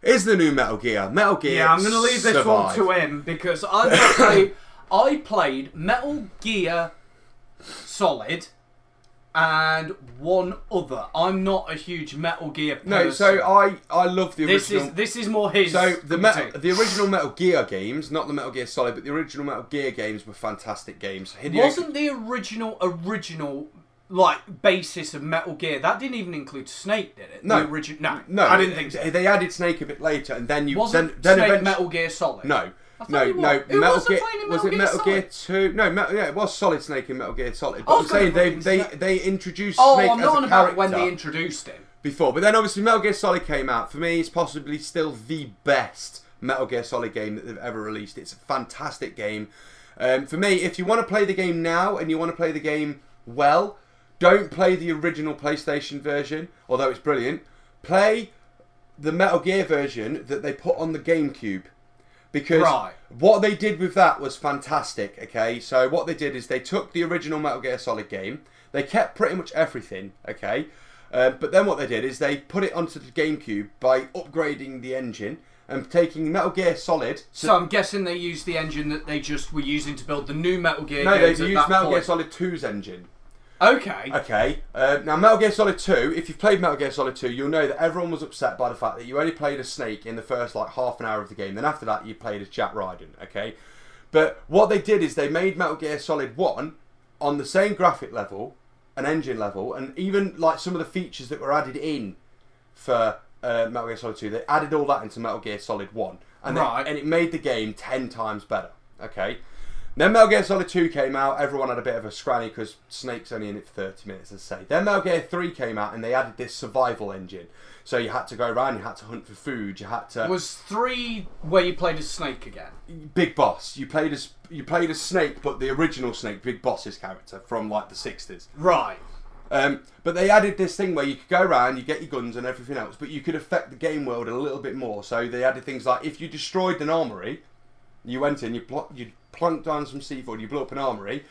is the new Metal Gear. Metal Gear. yeah, I'm going to leave this one to him because I played, I played Metal Gear Solid and one other. I'm not a huge Metal Gear person. No, so I I love the this original. is this is more his. So the metal, the original Metal Gear games, not the Metal Gear Solid, but the original Metal Gear games were fantastic games. Hideo- wasn't the original original like basis of Metal Gear that didn't even include Snake, did it? No. the origin- no, no, I didn't think so. They added Snake a bit later, and then you Wasn't then then Snake eventually Metal Gear Solid? no. No, no, Metal wasn't Gear was it Metal Gear? Two? No, Metal, yeah, it was Solid Snake in Metal Gear Solid. But I'm saying they they Snake- they introduced Oh, Snake I'm as not a about when they introduced him. before, but then obviously Metal Gear Solid came out. For me, it's possibly still the best Metal Gear Solid game that they've ever released. It's a fantastic game. Um, for me, if you want to play the game now and you want to play the game well, don't play the original PlayStation version, although it's brilliant. Play the Metal Gear version that they put on the GameCube. Because Right. what they did with that was fantastic, okay? So what they did is they took the original Metal Gear Solid game, they kept pretty much everything, okay? Uh, but then what they did is they put it onto the GameCube by upgrading the engine and taking Metal Gear Solid. So I'm guessing they used the engine that they just were using to build the new Metal Gear no, they used Metal Gear. Solid 2's engine. Okay. Okay. Uh, now, Metal Gear Solid 2, if you've played Metal Gear Solid 2, you'll know that everyone was upset by the fact that you only played as Snake in the first, like, half an hour of the game. Then after that, you played as Jack Raiden, okay? But what they did is they made Metal Gear Solid 1 on the same graphic level, an engine level, and even, like, some of the features that were added in for uh, Metal Gear Solid 2, they added all that into Metal Gear Solid 1. And, they- and it made the game 10 times better, okay? Then Metal Gear Solid 2 came out, everyone had a bit of a scranny because Snake's only in it for 30 minutes, as I say. Then Metal Gear 3 came out and they added this survival engine. So you had to go around, you had to hunt for food, you had to... Was three where you played as Snake again? Big Boss. You played as you played as Snake, but the original Snake, Big Boss's character from like the 60s. Right. Um, but they added this thing where you could go around, you get your guns and everything else, but you could affect the game world a little bit more. So they added things like if you destroyed an armory, you went in, you pl- you plunked down some C4, you blow up an armory.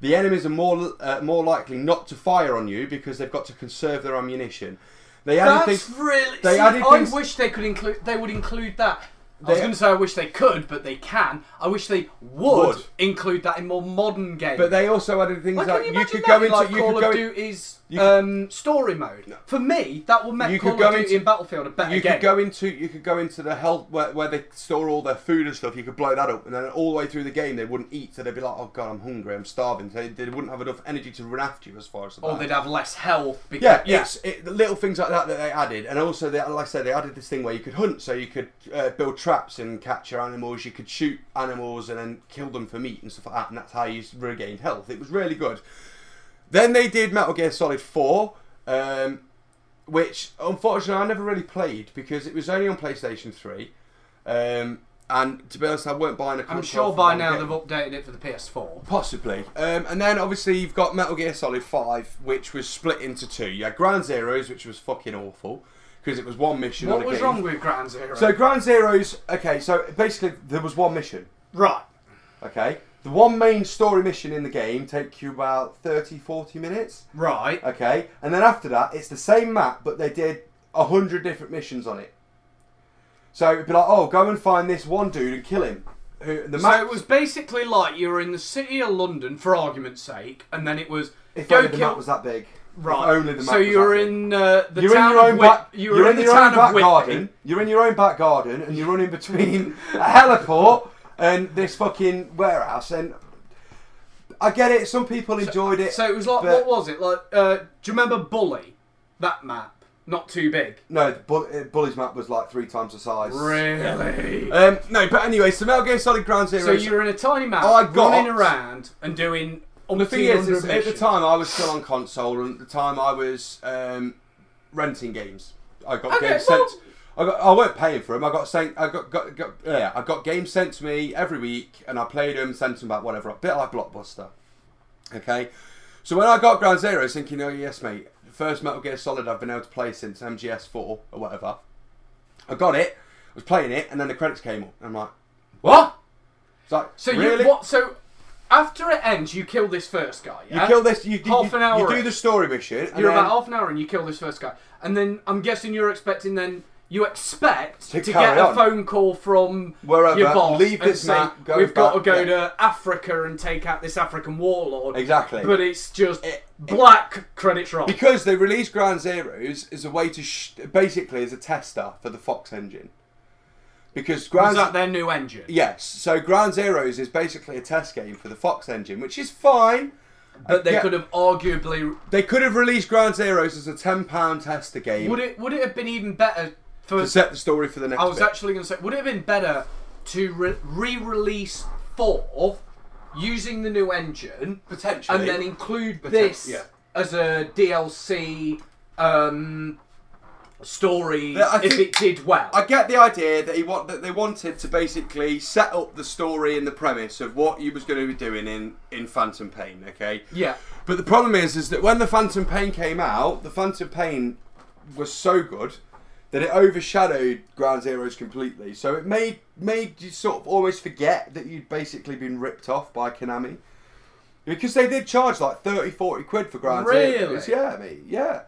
The enemies are more uh, more likely not to fire on you because they've got to conserve their ammunition. They added That's things. really. they see, added I things- wish they could include. They would include that. I was going to say I wish they could, but they can. I wish they would, Would. include that in more modern games. But they also added things Like, like, can you you imagine could that go in, into like you Call could go of in- Duty's you could- um, story mode. For me, that will make You Call could go of Duty into- and Battlefield a better you game. could go into you could go into the hell where, where they store all their food and stuff. You could blow that up, and then all the way through the game they wouldn't eat. So they'd be like, "Oh God, I'm hungry, I'm starving." So they, they wouldn't have enough energy to run after you as far as that. or they'd have less health. Because, yeah, it's it, the little things like that that they added, and also they, like I said, they added this thing where you could hunt, so you could uh, build traps and capture animals. You could shoot animals and then kill them for meat and stuff like that, and that's how you regained health. It was really good. Then they did Metal Gear Solid Four, um, which unfortunately I never really played because it was only on PlayStation Three. Um, and to be honest, I weren't buying a console. I'm sure by now game. they've updated it for the PS4. Possibly. Um, and then obviously you've got Metal Gear Solid 5, which was split into two. You had Ground Zeroes, which was fucking awful, because it was one mission on What a was game. wrong with Ground Zero? So Ground Zeroes, okay, so basically there was one mission, right. okay? The one main story mission in the game take you about 30, 40 minutes, Right. okay? And then after that, it's the same map, but they did a hundred different missions on it. So it'd be like, oh, go and find this one dude and kill him. Who the So it was basically like you were in the city of London, for argument's sake, and then it was if go only the kill. map was that big. Right. Only the map so you're in uh, the you're town in your of own Whit- back. You were you're in, in the your town own back of Whitby. garden. You're in your own back garden, and you're running between (laughs) a heliport and this fucking warehouse. And I get it. Some people enjoyed it. So it was like, what was it? Like, uh, do you remember Bully? That map, not too big. no, the Bull- uh, Bully's map was like three times the size. Really? Um, no, but anyway, so Metal Gear Solid Ground Zero. so you were in a tiny map, I got- running around and doing. The thing is, is, at the time I was still on console, and at the time I was um, renting games. I got Okay, games well- sent. I got I weren't paying for them. I got sent. I got, got, got yeah. I got games sent to me every week, and I played them, sent them back, whatever. A bit like Blockbuster. Okay. So when I got Ground Zero, I was thinking, oh yes, mate, first Metal Gear Solid I've been able to play since MGS4 or whatever. I got it, I was playing it, and then the credits came up, and I'm like, what? It's like, So really? you what? So after it ends, you kill this first guy. You kill this. You, you, Half you, an hour You do in. the story mission. and You're then- about half an hour and you kill this first guy, and then I'm guessing you're expecting then. You expect To to, carry get a on. phone call from Wherever, your boss leave and this say, map, go "We've got to back," go yeah. to Africa and take out this African warlord." Exactly. But it's just black credits roll. Because they released Ground Zeroes as a way to, sh- basically, as a tester for the Fox engine. Because Was Ground that their new engine? Yes, so Ground Zeroes is basically a test game for the Fox engine, which is fine. But they Yeah. could have arguably. They could have released Ground Zeroes as a £10 tester game Would it? Would it have been even better for? to set the story for the next I was bit. actually going to say, would it have been better to re- re-release four using the new engine Potentially. and then include this yeah. as a DLC um, story I if think- it did well? I get the idea that he want that they wanted to basically set up the story and the premise of what he was going to be doing in in Phantom Pain. Okay, yeah, but the problem is, is that when the Phantom Pain came out, the Phantom Pain was so good that it overshadowed Ground Zeroes completely. So it made made you sort of almost forget that you'd basically been ripped off by Konami. Because they did charge like 30, 40 quid for Ground Really? Zeroes. Yeah, mate. Yeah.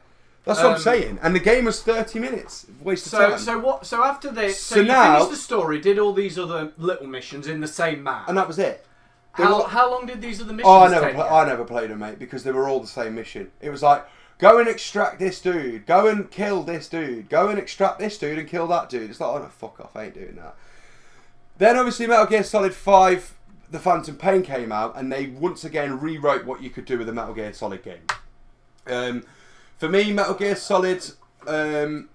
That's what I'm Um, saying. And the game was 30 minutes. Waste of So time. so what? So after this, so, So you now- finished the story, did all these other little missions in the same map. and that was it. They how, were- how long did these other missions Oh, I never, take? pla- I never played them, mate, because they were all the same mission. It was like, go and extract this dude, go and kill this dude, go and extract this dude and kill that dude. It's like, oh no, fuck off, I ain't doing that. Then obviously Metal Gear Solid Five, The Phantom Pain came out, and they once again rewrote what you could do with a Metal Gear Solid game. Um, for me, Metal Gear Solid um,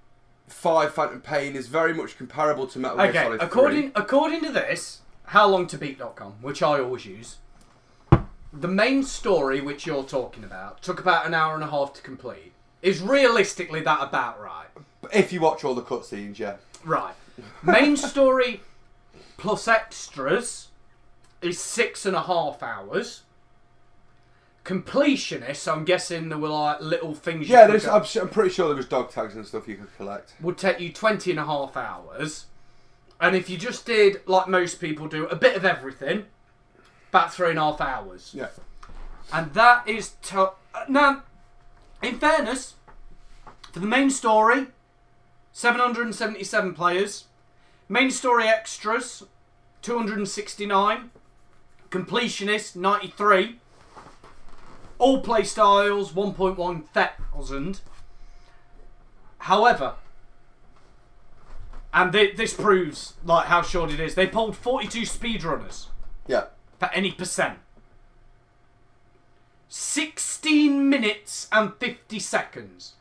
Five Phantom Pain is very much comparable to Metal Gear Okay, Solid according 3. according to this, howlongtobeat.com, which I always use, the main story which you're talking about took about an hour and a half to complete. Is realistically that about right? If you watch all the cutscenes, yeah. Right. Main story plus extras is six and a half hours. Completionist, I'm guessing there were like little things. you Yeah, could there's, I'm, su- I'm pretty sure there was dog tags and stuff you could collect. would take you 20 and a half hours. And if you just did, like most people do, a bit of everything, about three and a half hours. Yeah. And that is. To- uh, now, in fairness, for the main story, 777 players. Main story extras, 269. Completionist, 93. All play styles, 1.1 thousand. However, and thi- this proves like how short it is. They pulled 42 speedrunners Yeah. for any percent. 16 minutes and 50 seconds.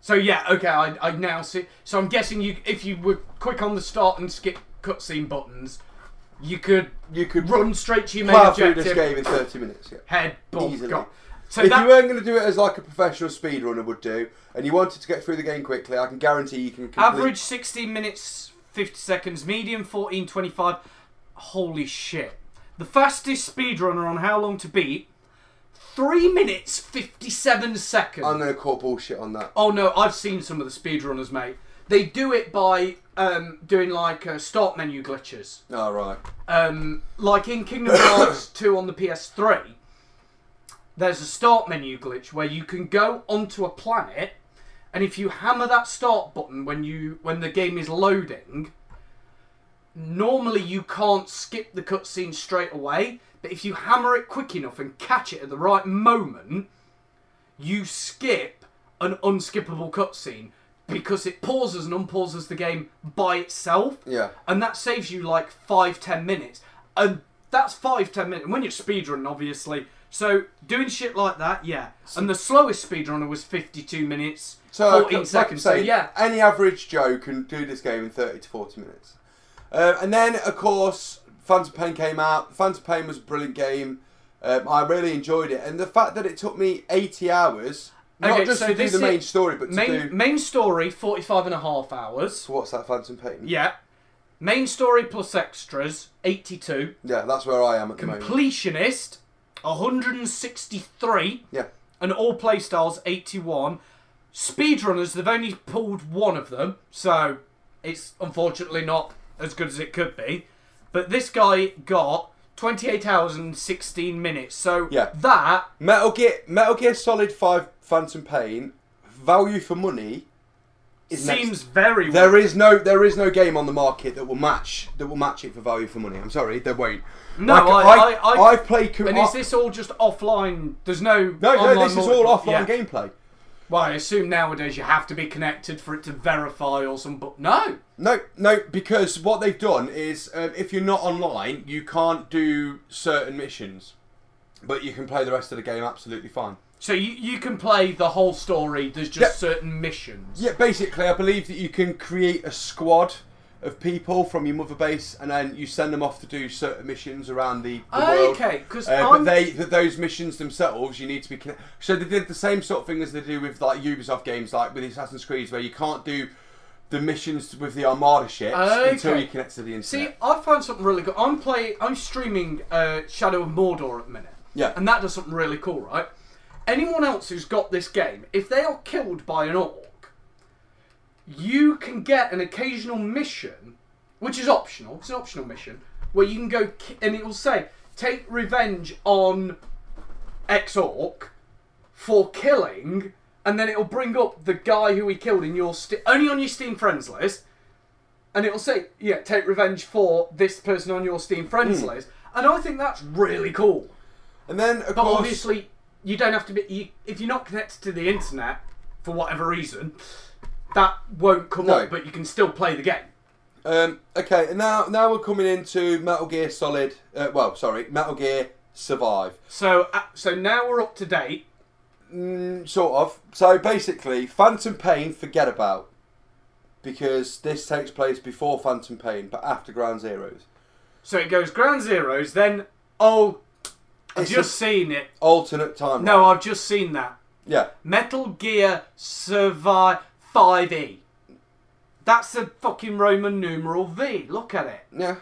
So yeah, okay, I, I now see. So I'm guessing you, if you were quick on the start and skip cutscene buttons, you could You could run straight to your main plow through this objective. game in 30 minutes. Yeah. Head, boom, Easily. So if that, you weren't going to do it as like a professional speedrunner would do, and you wanted to get through the game quickly, I can guarantee you can complete. average 16 minutes 50 seconds, medium 14.25. Holy shit! The fastest speedrunner on How Long to Beat, three minutes 57 seconds. I'm going to call bullshit on that. Oh no, I've seen some of the speedrunners, mate. They do it by um, doing like uh, start menu glitches. All right. Um, like in Kingdom Hearts (coughs) 2 on the PS3, there's a start menu glitch where you can go onto a planet, and if you hammer that start button when you when the game is loading, normally you can't skip the cutscene straight away. But if you hammer it quick enough and catch it at the right moment, you skip an unskippable cutscene because it pauses and unpauses the game by itself Yeah. and that saves you like five ten minutes and that's five ten minutes and when you're speedrunning obviously so doing shit like that yeah and the slowest speedrunner was 52 minutes So 14 like seconds so yeah any average Joe can do this game in 30 to 40 minutes. Uh, and then, of course, Phantom Pain came out. Phantom Pain was a brilliant game. Um, I really enjoyed it, and the fact that it took me 80 hours Not Okay, just so to do the is- main story, but to Main do. main story 45 and a half hours. So what's that Phantom Pain? Yeah. Main story plus extras 82. Yeah, that's where I am at the moment. Completionist 163. Yeah. And all playstyles 81. Speedrunners, they've only pulled one of them, so it's unfortunately not as good as it could be. But this guy got 28 hours and 16 minutes. So Yeah. that Metal Gear, Metal Gear Solid Five Phantom Pain, value for money. Is next- seems very There is no there is no game on the market that will match that will match it for value for money. I'm sorry, there won't. No, I- I- I- have played. com- And is this all just offline? There's no. no, no, online this is all offline Yeah. gameplay. Well, I assume nowadays you have to be connected for it to verify or some. But no. No, no, because what they've done is um, if you're not online, you can't do certain missions, but you can play the rest of the game absolutely fine. So you, you can play the whole story. There's just certain missions. Yeah, basically, I believe that you can create a squad of people from your mother base, and then you send them off to do certain missions around the, the world. Okay, because Uh, but they, that those missions themselves, you need to be connected. So they did the same sort of thing as they do with like Ubisoft games, like with Assassin's Creed, where you can't do the missions with the Armada ships until you connect to the internet. See, I found something really good. I'm play. I'm streaming uh, Shadow of Mordor at the minute. Yeah. And that does something really cool, right? Anyone else who's got this game, if they are killed by an orc, you can get an occasional mission, which is optional. It's an optional mission where you can go ki- and it will say take revenge on X orc for killing, and then it'll bring up the guy who he killed in your only on your Steam friends list and it'll say, yeah, take revenge for this person on your Steam friends Hmm. list. And I think that's really cool. and then, of But course, obviously, you don't have to be. You, if you're not connected to the internet for whatever reason, that won't come No. up. But you can still play the game. um, okay, and now now we're coming into Metal Gear Solid. Uh, well, sorry, Metal Gear Survive. So, uh, so now we're up to date. Mm, sort of. So basically, Phantom Pain, forget about. Because this takes place before Phantom Pain, but after Ground Zeroes. So it goes Ground Zeroes, then oh, I've just seen it. Alternate timeline. No, I've just seen that. Yeah. Metal Gear Survive 5e. That's the fucking Roman numeral V. Look at it. Yeah.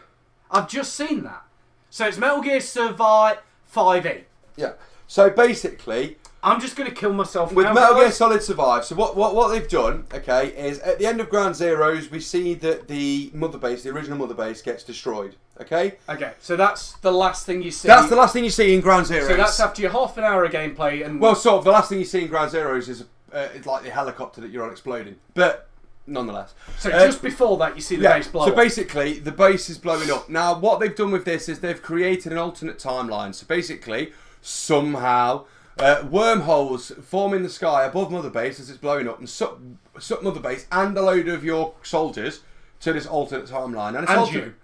I've just seen that. So it's Metal Gear Survive 5e. Yeah. So basically, I'm just going to kill myself with now, Metal Gear guys. Solid Survive, so what, what what they've done, okay, is at the end of Ground Zeroes, we see that the mother base, the original mother base, gets destroyed. Okay. Okay, so that's the last thing you see. That's the last thing you see in Ground Zeroes. So that's after your half an hour of gameplay and Well, sort of. The last thing you see in Ground Zeroes is uh, it's like the helicopter that you're on exploding, but nonetheless. so uh, just before that you see the Yeah, base blow. so up. basically, the base is blowing up. Now, what they've done with this is they've created an alternate timeline. So basically, somehow, uh, wormholes form in the sky above Mother Base as it's blowing up and suck, suck Mother Base and a load of your soldiers to this alternate timeline. And, it's And alternate-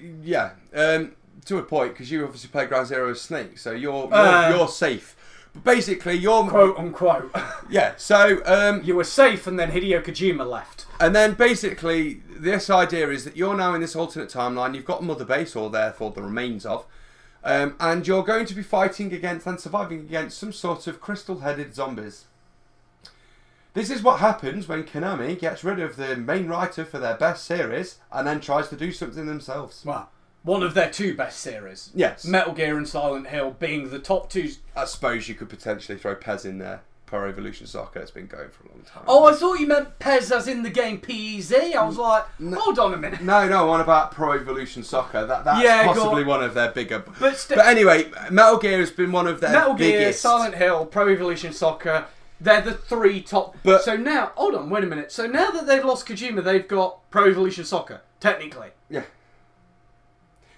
you. Yeah, um, to a point, because you obviously play Ground Zero as Snake, so you're, you're, Uh. you're safe. But basically, you're. quote unquote. (laughs) Yeah, so. Um, you were safe and then Hideo Kojima left. and then basically, this idea is that you're now in this alternate timeline. You've got mother base, or therefore the remains of, um, and you're going to be fighting against and surviving against some sort of crystal-headed zombies. This is what happens when Konami gets rid of the main writer for their best series and then tries to do something themselves. Well, one of their two best series. Yes, Metal Gear and Silent Hill being the top two. I suppose you could potentially throw Pez in there. Pro Evolution Soccer, it's been going for a long time. Oh, I thought you meant Pez as in the game PEZ. I was like, hold on a minute. No, no, on about Pro Evolution Soccer. That that's Yeah, possibly on. one of their bigger. But st- But anyway, Metal Gear has been one of their Metal Gear, biggest. Silent Hill, Pro Evolution Soccer, they're the three top. But- so now, hold on, wait a minute. So now that they've lost Kojima, they've got Pro Evolution Soccer, technically. Yeah.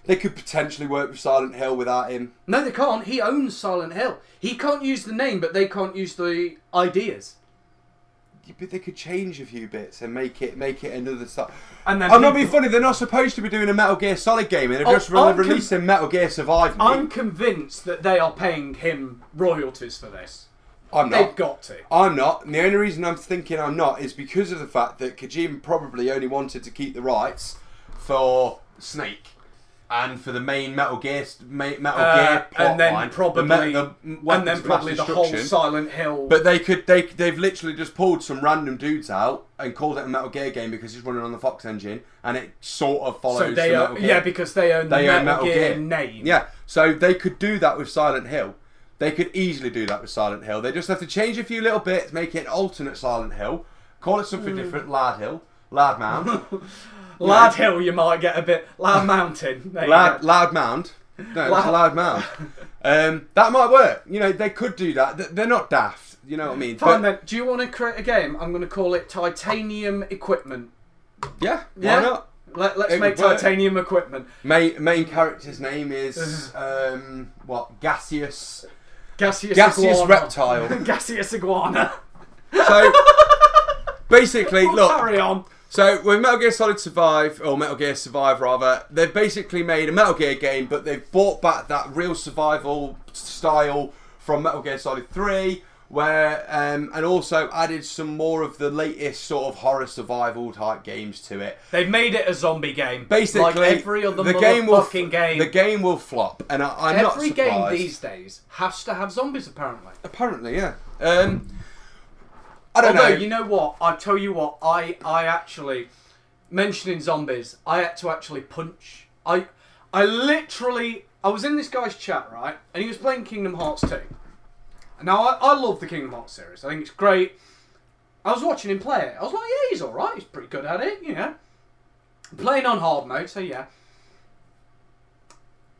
They could potentially work with Silent Hill without him. No, they can't. He owns Silent Hill. He can't use the name, but they can't use the ideas. Yeah, But they could change a few bits and make it make it another stuff. And then I'm not being funny. They're not supposed to be doing a Metal Gear Solid game, and they're Oh, just re- I'm con- releasing Metal Gear Survive. mate. I'm convinced that they are paying him royalties for this. I'm not. They've not. got to. I'm not. And the only reason I'm thinking I'm not is because of the fact that Kojima probably only wanted to keep the rights for Snake. And for the main Metal Gear Metal Uh, Gear plot and then line, probably, me- the and then probably the whole. Silent Hill. But they could they they've literally just pulled some random dudes out and called it a Metal Gear game because it's running on the Fox engine and it sort of follows so they the Gear. yeah, because they own the Metal, own Metal Gear, Gear. name. Yeah, so they could do that with Silent Hill. They could easily do that with Silent Hill. They just have to change a few little bits, make it an alternate Silent Hill, call it something Mm. different, Lard Hill, Lard Mound, (laughs) Lad Hill, you might get a bit. Lad Mountain. There you Lad, go. Lad Mound. No, it's Lad- Lad Mound. Um, that might work. You know, they could do that. Th- They're not daft. You know what I mean? Fine But- then. Do you want to create a game? I'm going to call it Titanium Equipment. Yeah, Yeah? why not? Let, let's It make would work. Titanium Equipment. Main main character's name is um, what? Gaseous. Gaseous, Gaseous iguana. reptile. (laughs) Gaseous iguana. So basically, (laughs) look. Carry on. So with Metal Gear Solid Survive, or Metal Gear Survive rather, they've basically made a Metal Gear game, but they've brought back that real survival style from Metal Gear Solid 3, where um, and also added some more of the latest sort of horror survival type games to it. They've made it a zombie game. Basically, like every other the game will motherfucking game. the game will flop, and I, I'm not surprised. every game these days has to have zombies, apparently. Apparently, yeah. Um, I don't Although know. you know what, I tell you what, I I actually mentioning zombies, I had to actually punch. I I literally I was in this guy's chat right, and he was playing Kingdom Hearts 2. Now I, I love the Kingdom Hearts series. I think it's great. I was watching him play it. I was like, yeah, he's all right. He's pretty good at it, you know. Playing on hard mode, so yeah.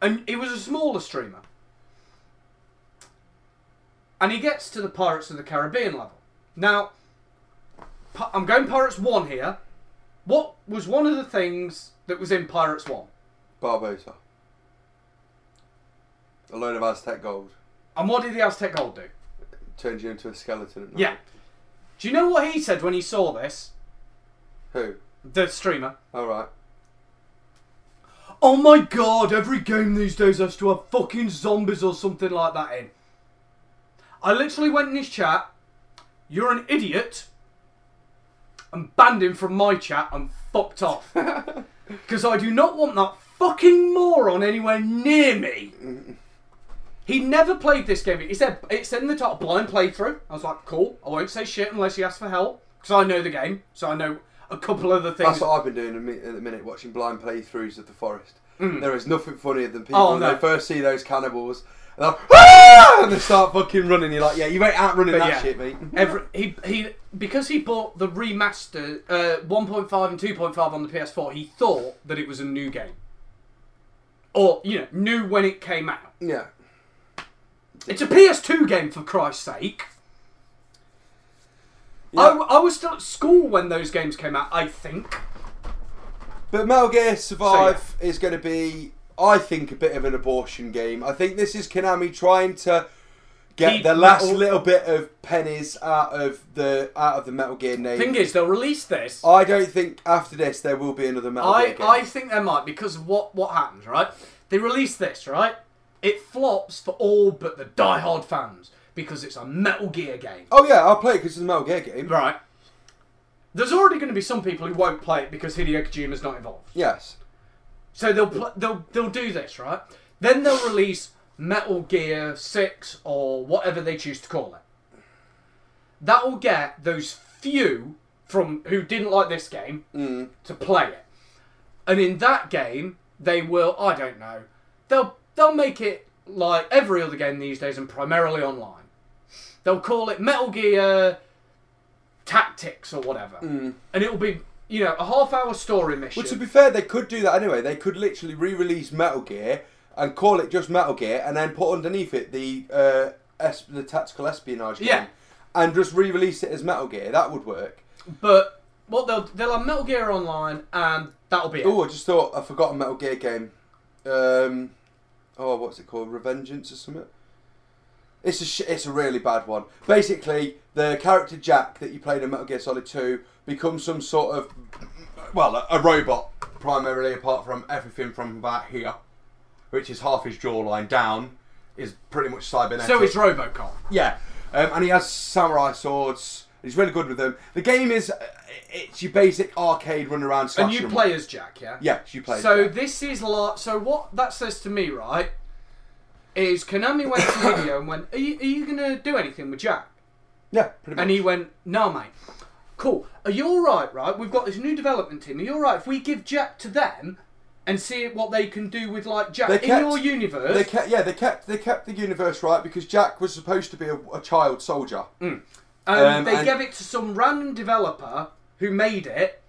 And he was a smaller streamer. And he gets to the Pirates of the Caribbean level. Now, I'm going Pirates 1 here. What was one of the things that was in Pirates 1? Barbossa. A load of Aztec gold. And what did the Aztec Gold do? Turns you into a skeleton at night. Yeah. Do you know what he said when he saw this? Who? The streamer. Alright. Oh my god, every game these days has to have fucking zombies or something like that in. I literally went in his chat, you're an idiot, and banned him from my chat and fucked off. (laughs) Because I do not want that fucking moron anywhere near me. He never played this game. He said it said in the top blind playthrough. I was like, cool. I won't say shit unless he asks for help because I know the game, so I know a couple of the things. That's what I've been doing at the minute, watching blind playthroughs of The Forest. There is nothing funnier than people Mm. Oh, when they first see those cannibals and, they're, "Ah!" and they start fucking running. You're like, yeah, you ain't outrunning But that yeah. shit, mate. Every he he because he bought the remaster uh, 1.5 and 2.5 on the PS4. He thought that it was a new game, or you know, new when it came out. Yeah. It's a PS2 game for Christ's sake. I, Yeah. w- I was still at school when those games came out. I think. But Metal Gear Survive is going to be, I think, a bit of an abortion game. I think this is Konami trying to get Keep the last Metal- little bit of pennies out of the out of the Metal Gear name. Thing is, they'll release this. I don't think after this there will be another Metal I, Gear game. I think there might because of what what happens, right? They release this, right? It flops for all but the die-hard fans because it's a Metal Gear game. oh yeah, I'll play it because it's a Metal Gear game. Right. There's already going to be some people who won't play it because Hideo Kojima's not involved. Yes. So they'll pl- they'll they'll do this, right? Then they'll release Metal Gear 6 or whatever they choose to call it. That will get those few from who didn't like this game Mm. to play it. And in that game, they will I don't know. They'll they'll make it like every other game these days and primarily online. They'll call it Metal Gear Tactics or whatever. Mm. And it'll be, you know, a half hour story mission. Well, to be fair, they could do that anyway. They could literally re-release Metal Gear and call it just Metal Gear, and then put underneath it the uh, es- the tactical espionage game, Yeah. and just re-release it as Metal Gear. That would work. But what they'll they'll have Metal Gear Online, and that'll be it. Oh, I just thought I forgot a Metal Gear game. Um, oh, what's it called? Revengeance or something. It's a sh- it's a really bad one. Basically, the character Jack that you played in Metal Gear Solid Two becomes some sort of well, a, a robot primarily. Apart from everything from about here, which is half his jawline down, is pretty much cybernetic. So it's RoboCop. Yeah, um, and he has samurai swords, He's really good with them. The game is uh, it's your basic arcade run around. And you play as Jack, yeah? Yeah, you play. as So Jack. this is like so. What that says to me, right, is Konami went to Hideo and went, "Are you, are you gonna do anything with Jack?" yeah, pretty much. And he went, "No, mate. Cool. Are you all right? Right? We've got this new development team. Are you all right if we give Jack to them and see what they can do with like Jack They in your universe?" They kept, yeah, they kept they kept the universe right because Jack was supposed to be a, a child soldier. and um, they and- gave it to some random developer who made it,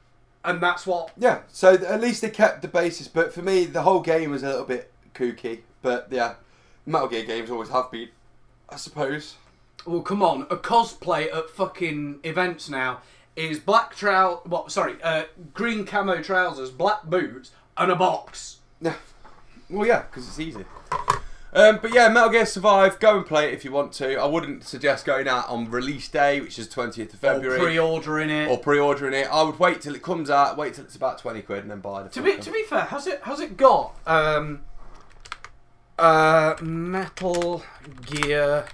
and that's what. Yeah, so th- at least they kept the basis. But for me, the whole game was a little bit kooky. But yeah, Metal Gear games always have been, I suppose. Well, come on, a cosplay at fucking events now is black trou what? Sorry, uh, green camo trousers, black boots, and a box. Yeah, well, yeah, because it's easy. Um, but yeah, Metal Gear Survive. Go and play it if you want to. I wouldn't suggest going out on release day, which is twentieth of February. Or February, pre-ordering it. or pre-ordering it. I would wait till it comes out. Wait till it's about twenty quid, and then buy the. To be to be fair, has it has it got um uh Metal Gear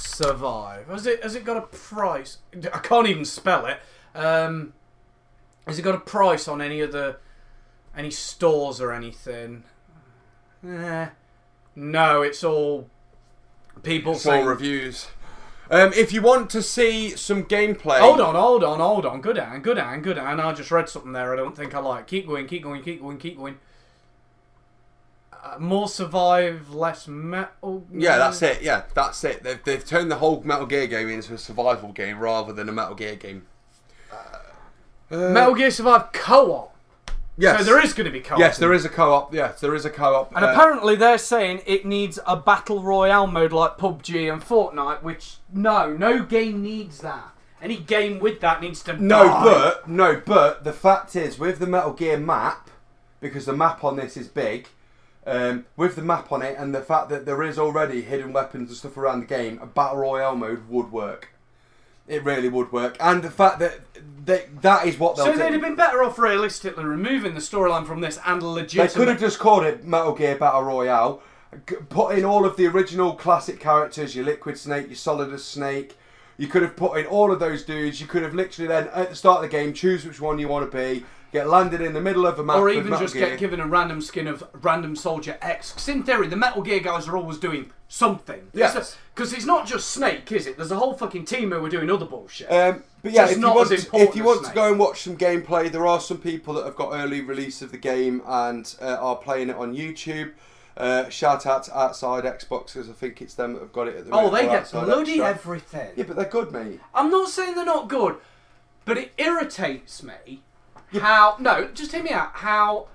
Survive? Has it has it got a price? I can't even spell it. Um, has it got a price on any of the any stores or anything? Eh, no, it's all people Full saying. reviews. Um, if you want to see some gameplay, Hold on, hold on, hold on. Good on, good on, good on. I just read something there I don't think I like. Keep going, keep going, keep going, keep going. Uh, more survive, less metal. Yeah, that's it. Yeah, that's it. They've, they've turned the whole Metal Gear game into a survival game rather than a Metal Gear game. Uh, Metal Gear Survive co-op. yes. So there is going to be co-op. Yes, there is a co-op. Yes, there is a co-op. And Uh, apparently they're saying it needs a battle royale mode like PUBG and Fortnite, which no, no game needs that. Any game with that needs to no, die. but no, but the fact is, with the Metal Gear map, because the map on this is big, um, with the map on it, and the fact that there is already hidden weapons and stuff around the game, a battle royale mode would work. It really would work, and the fact that they, that is what they'll So do. they'd have been better off realistically removing the storyline from this and They could have just called it Metal Gear Battle Royale, put in all of the original classic characters, your Liquid Snake, your Solidus Snake. You could have put in all of those dudes. You could have literally then, at the start of the game, choose which one you want to be, get landed in the middle of a map. or even just Gear. get given a random skin of random soldier X. Because in theory, the Metal Gear guys are always doing something. Yes. Because it's not just Snake, is it? There's a whole fucking team who are doing other bullshit. Um, but yeah, if you, want, if you want to go and watch some gameplay, there are some people that have got early release of the game and uh, are playing it on YouTube. Uh, shout out to Outside Xboxes. I think it's them that have got it at the moment. oh, they get bloody Extra. everything. Yeah, but they're good, mate. I'm not saying they're not good, but it irritates me how no, just hear me out. How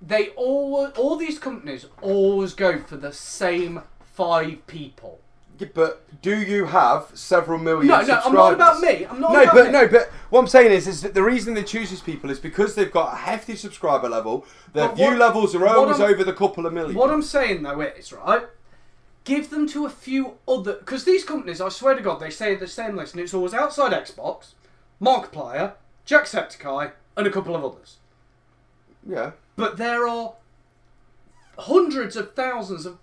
they all all these companies always go for the same five people. Yeah, but do you have several million No, no? I'm not about me. I'm not no, about but me. no, but no, but what I'm saying is, is that the reason they choose these people is because they've got a hefty subscriber level. Their But view levels are always over the couple of million. What I'm saying though is right. Give them to a few other because these companies, I swear to God, they say the same list, and it's always outside Xbox, Markiplier, Jacksepticeye, and a couple of others. yeah, But there are hundreds of thousands of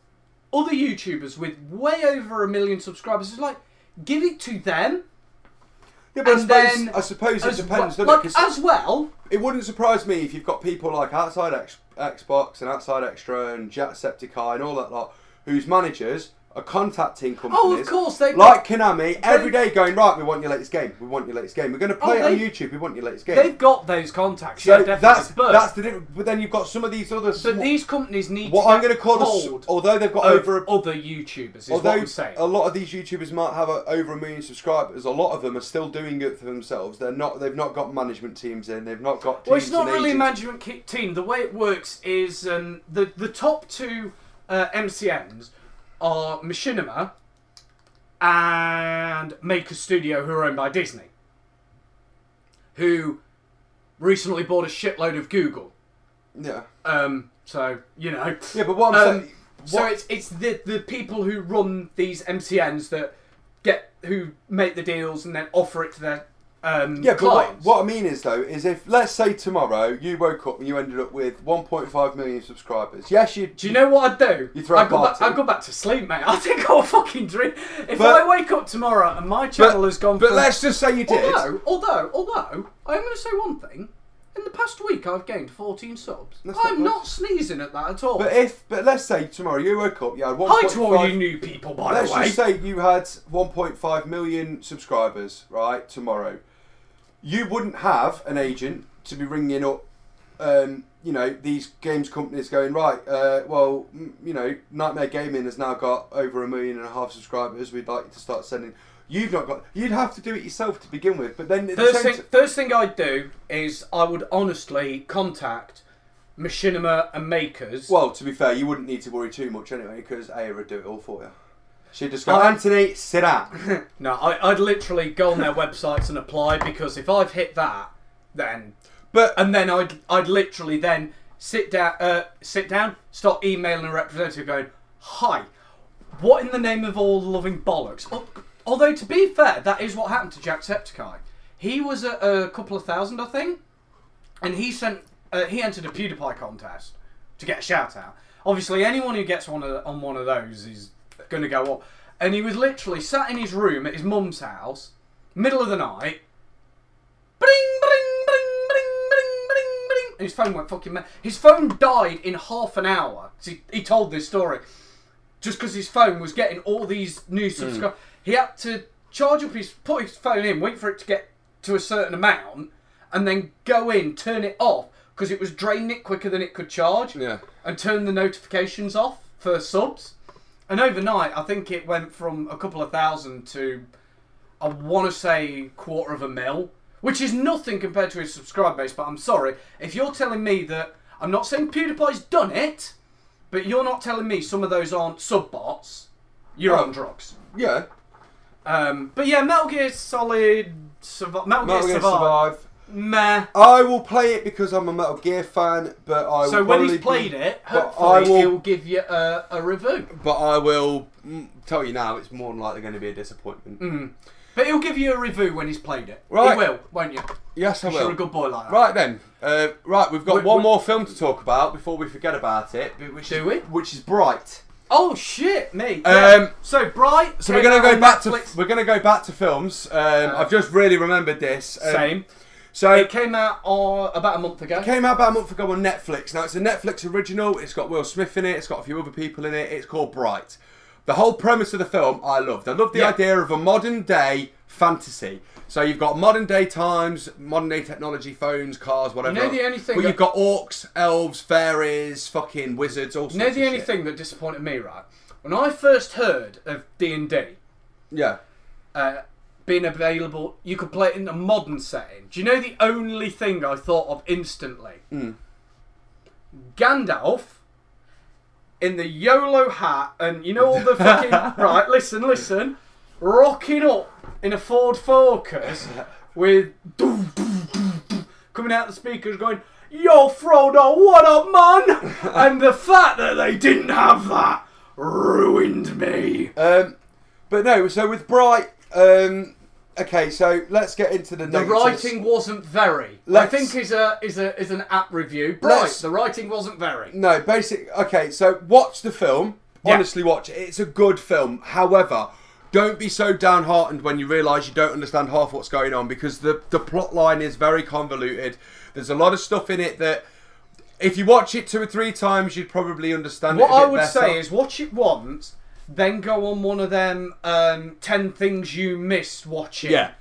other YouTubers with way over a million subscribers. It's like, give it to them. yeah, but I suppose, then I suppose it depends, well, like, it? as well. it wouldn't surprise me if you've got people like outside X, Xbox and outside Extra and Jacksepticeye and all that lot, whose managers are contacting companies. Oh, of course they Like Konami, every day going right. We want your latest game. We want your latest game. We're going to play Oh, it on YouTube. We want your latest game. They've got those contacts. So yeah, definitely. that's but, that's the difference. But then you've got some of these other. but these companies need what to I'm going to call a, s- hold although they've got over a, other YouTubers. Is although what I'm saying. a lot of these YouTubers might have a, over a million subscribers, a lot of them are still doing it for themselves. They're not. They've not got management teams in. They've not got. Teams Well, it's not really a agents. management ki- team. The way it works is um, the the top two uh, MCNs are Machinima and Maker Studio, who are owned by Disney, who recently bought a shitload of Google. Yeah. Um, so you know. Yeah, but what I'm Um, saying. So it's it's the the people who run these MCNs that get who make the deals and then offer it to their um, Yeah, but what, what I mean is though is if let's say tomorrow you woke up and you ended up with 1.5 million subscribers. Yes, you. Do you know what I'd do? You throw I'd a go, back. I'd go back to sleep, mate. I think I'll fucking dream. If But- I wake up tomorrow and my channel has gone But from... let's just say you did. Although, although, although, I'm going to say one thing. In the past week, I've gained 14 subs. That's I'm good. not sneezing at that at all. But if, but let's say tomorrow you woke up, you had 1.5. Hi to all you new people, by the way. Let's just say you had 1.5 million subscribers, right? Tomorrow, you wouldn't have an agent to be ringing up, um, you know, these games companies going right. Uh, well, m- you know, Nightmare Gaming has now got over a million and a half subscribers. We'd like you to start sending. You've not got. You'd have to do it yourself to begin with. But then at the First same thing, t- first thing I'd do is I would honestly contact machinima and makers. well, to be fair, you wouldn't need to worry too much anyway because Aya would do it all for you. She'd just go, I- Anthony, sit down. (laughs) No, I, I'd literally go on their websites and apply because if I've hit that, then But and then I'd I'd literally then sit down, uh, sit down, start emailing a representative going, "Hi, what in the name of all loving bollocks?" Although to be fair, that is what happened to Jacksepticeye. He was a, a couple of thousand, I think, and he sent uh, he entered a PewDiePie contest to get a shout out. Obviously, anyone who gets one of, on one of those is going to go up. And he was literally sat in his room at his mum's house, middle of the night. Bring, bring, bring, bring, bring, bring, bring. And his phone went fucking mad. His phone died in half an hour. He, he told this story. Just because his phone was getting all these new hmm. subscribers. He had to charge up his, put his phone in, wait for it to get to a certain amount, and then go in, turn it off, because it was draining it quicker than it could charge yeah. and turn the notifications off for subs. And overnight, I think it went from a couple of thousand to, I want to say, quarter of a mil, which is nothing compared to his subscriber base. But I'm sorry if you're telling me that I'm not saying PewDiePie's done it, but you're not telling me some of those aren't sub bots. You're Oh. on drugs. Yeah. Um, but yeah, Metal Gear Solid, Metal, Metal Gear Gear Survive. Survive. Meh. I will play it because I'm a Metal Gear fan, but I So will when he's played be, it, hopefully will- he'll give you a, a review. But I will tell you now, it's more than likely going to be a disappointment. Mm. But he'll give you a review when he's played it. Right. He will, won't you? Yes, I will. You're a good boy like that. Right then, uh, right, we've got We- one we- more film to talk about before we forget about it. Which Do is, we? Which is Bright. Oh shit, me. Um, so bright. So we're gonna go back to we're gonna go back to films. Um, I've just really remembered this. Um, Same. So It came out uh, about a month ago. It Came out about a month ago on Netflix. Now it's a Netflix original. It's got Will Smith in it. It's got a few other people in it. It's called Bright. The whole premise of the film I loved. I loved the Yeah. idea of a modern day fantasy. So you've got modern day times, modern day technology, phones, cars, whatever. know the only thing But that- you've got orcs, elves, fairies, fucking wizards, all sorts You know the only shit. thing that disappointed me, right? When I first heard of D and D Yeah. uh, being available, you could play it in a modern setting. Do you know the only thing I thought of instantly? Mm. Gandalf in the YOLO hat, and you know all the fucking (laughs) right. Listen, listen, rocking up in a Ford Focus (laughs) with doo, doo, doo, coming out the speakers, going, "Yo, Frodo, what up, man?" (laughs) and the fact that they didn't have that ruined me. Um, but no, so with Bright, um, okay, so let's get into the The negatives. writing wasn't very. Let's- I think is a is a is an app review. Right, the writing wasn't very. No, basic. Okay, so watch the film. Yeah. Honestly, watch it. It's a good film. However, don't be so downhearted when you realise you don't understand half what's going on because the the plot line is very convoluted. There's a lot of stuff in it that. If you watch it two or three times, you'd probably understand What it. a bit I would better. say is watch it once, then go on one of them um, ten things you missed watching. yeah,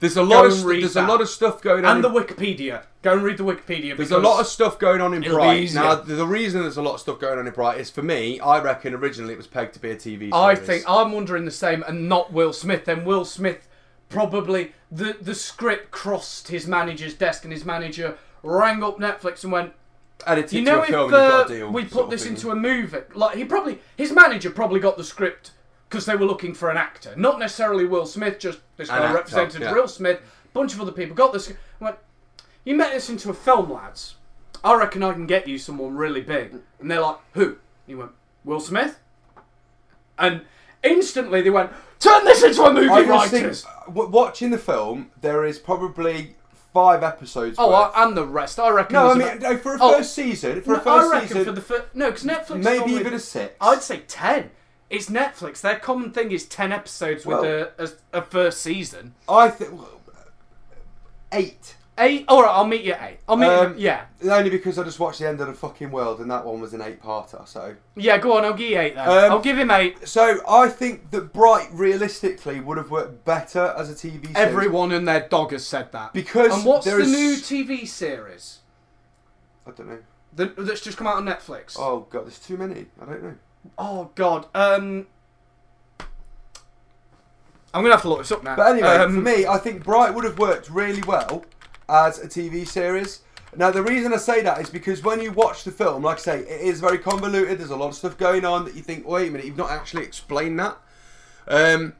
there's a lot of st- there's that. a lot of stuff going on. And the Wikipedia. Go and read the Wikipedia. There's a lot of stuff going on in it'll be Bright. easier. Now, the reason there's a lot of stuff going on in Bright is for me. I reckon originally it was pegged to be a TV series. I think I'm wondering the same, and not Will Smith. Then Will Smith probably the the script crossed his manager's desk, and his manager rang up Netflix and went, You know, if film, you've got uh, we put this into a movie, like he probably, his manager probably got the script because they were looking for an actor, not necessarily Will Smith. Just this guy represented yeah. Will Smith. A bunch of other people got this. Went, you met this into a film, lads. I reckon I can get you someone really big. And they're like, who? And he went, Will Smith. And instantly they went, "Turn this into a movie, I think, writers." w- watching the film, there is probably five episodes. Oh, worth. I, and the rest. I reckon. no, I mean no, for a Oh, first season, for no, a first I reckon season, for the first. No, because Netflix. maybe normally- even a six. I'd say ten. It's Netflix. Their common thing is ten episodes with a, a, a first season. I think eight. Eight. All right, I'll meet you at eight. I'll meet Um, you. Yeah, Only because I just watched the end of the fucking world, and that one was an eight-parter. So, yeah. Go on. I'll give you eight then. Um, I'll give him eight. so I think that Bright realistically would have worked better as a TV series. Everyone and their dog has said that. because And what's there the is- new TV series I don't know. that, that's just come out on Netflix? Oh god, there's too many. I don't know. Oh God. Um, I'm gonna have to look this up now. But anyway, Um, for me, I think Bright would have worked really well as a TV series. Now, the reason I say that is because when you watch the film, like I say, it is very convoluted. There's a lot of stuff going on that you think, wait a minute, you've not actually explained that. Um,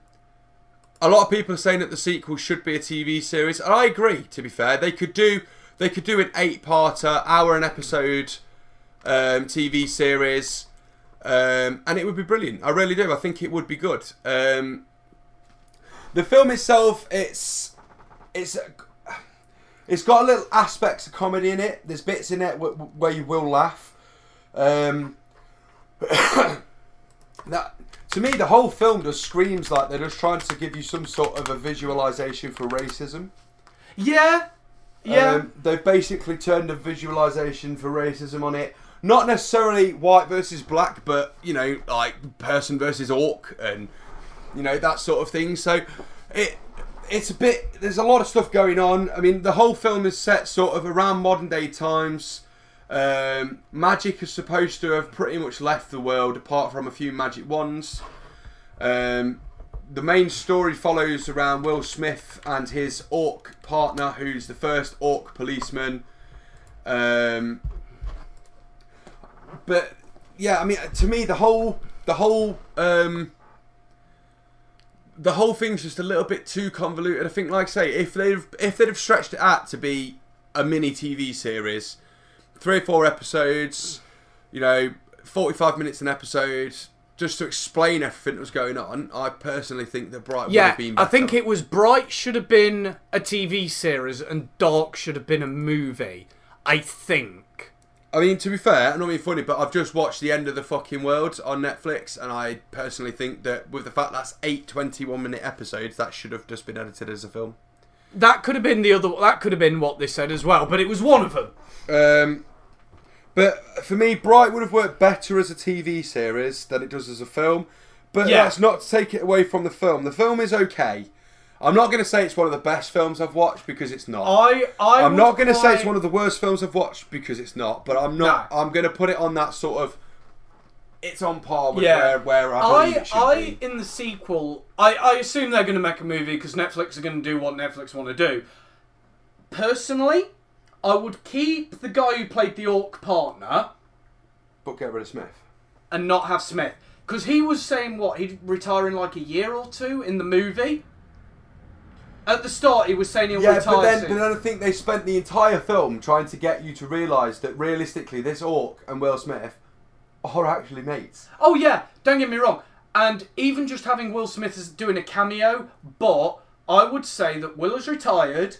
a lot of people are saying that the sequel should be a TV series, and I agree. To be fair, they could do they could do an eight-parter, hour an episode um, TV series, um, and it would be brilliant. I really do. I think it would be good. Um, the film itself, it's it's it's got a little aspects of comedy in it. There's bits in it wh- wh- where you will laugh. Um, (coughs) that to me, the whole film just screams like they're just trying to give you some sort of a visualization for racism. yeah, yeah. Um, they've basically turned a visualization for racism on it. Not necessarily white versus black, but you know, like person versus orc, and you know that sort of thing. So it it's a bit. There's a lot of stuff going on. I mean, the whole film is set sort of around modern day times. Um, magic is supposed to have pretty much left the world, apart from a few magic wands. Um, the main story follows around Will Smith and his orc partner, who's the first orc policeman. Um, but yeah, I mean, to me, the whole the whole um, the whole thing's just a little bit too convoluted. I think, like I say, if they've if they'd have stretched it out to be a mini TV series, three or four episodes, you know, forty five minutes an episode, just to explain everything that was going on, I personally think that Bright would have been. I think it was Bright should have been a TV series and Dark should have been a movie. I think. I mean, to be fair, I'm not being funny, but I've just watched The End of the Fucking World on Netflix, and I personally think that with the fact that's eight 21 minute episodes, that should have just been edited as a film. That could have been the other. That could have been what they said as well, but it was one of them. Um, but for me, Bright would have worked better as a TV series than it does as a film. But Yeah. that's not to take it away from the film. The film is okay. I'm not going to say it's one of the best films I've watched because it's not. I. I. I'm not going to say it's one of the worst films I've watched because it's not. But I'm not. I'm going to put it on that sort of. It's on par with Yeah. where, where I I, it should I be. in the sequel, I, I assume they're going to make a movie because Netflix are going to do what Netflix want to do. Personally, I would keep the guy who played the orc partner But get rid of Smith. and not have Smith because he was saying what he'd retire in like a year or two in the movie. At the start, he was saying he'll Yeah, retire but then, soon. but then I think they spent the entire film trying to get you to realise that realistically, this orc and Will Smith are actually mates. Oh yeah, don't get me wrong. And even just having Will Smith as doing a cameo, but I would say that Will is retired.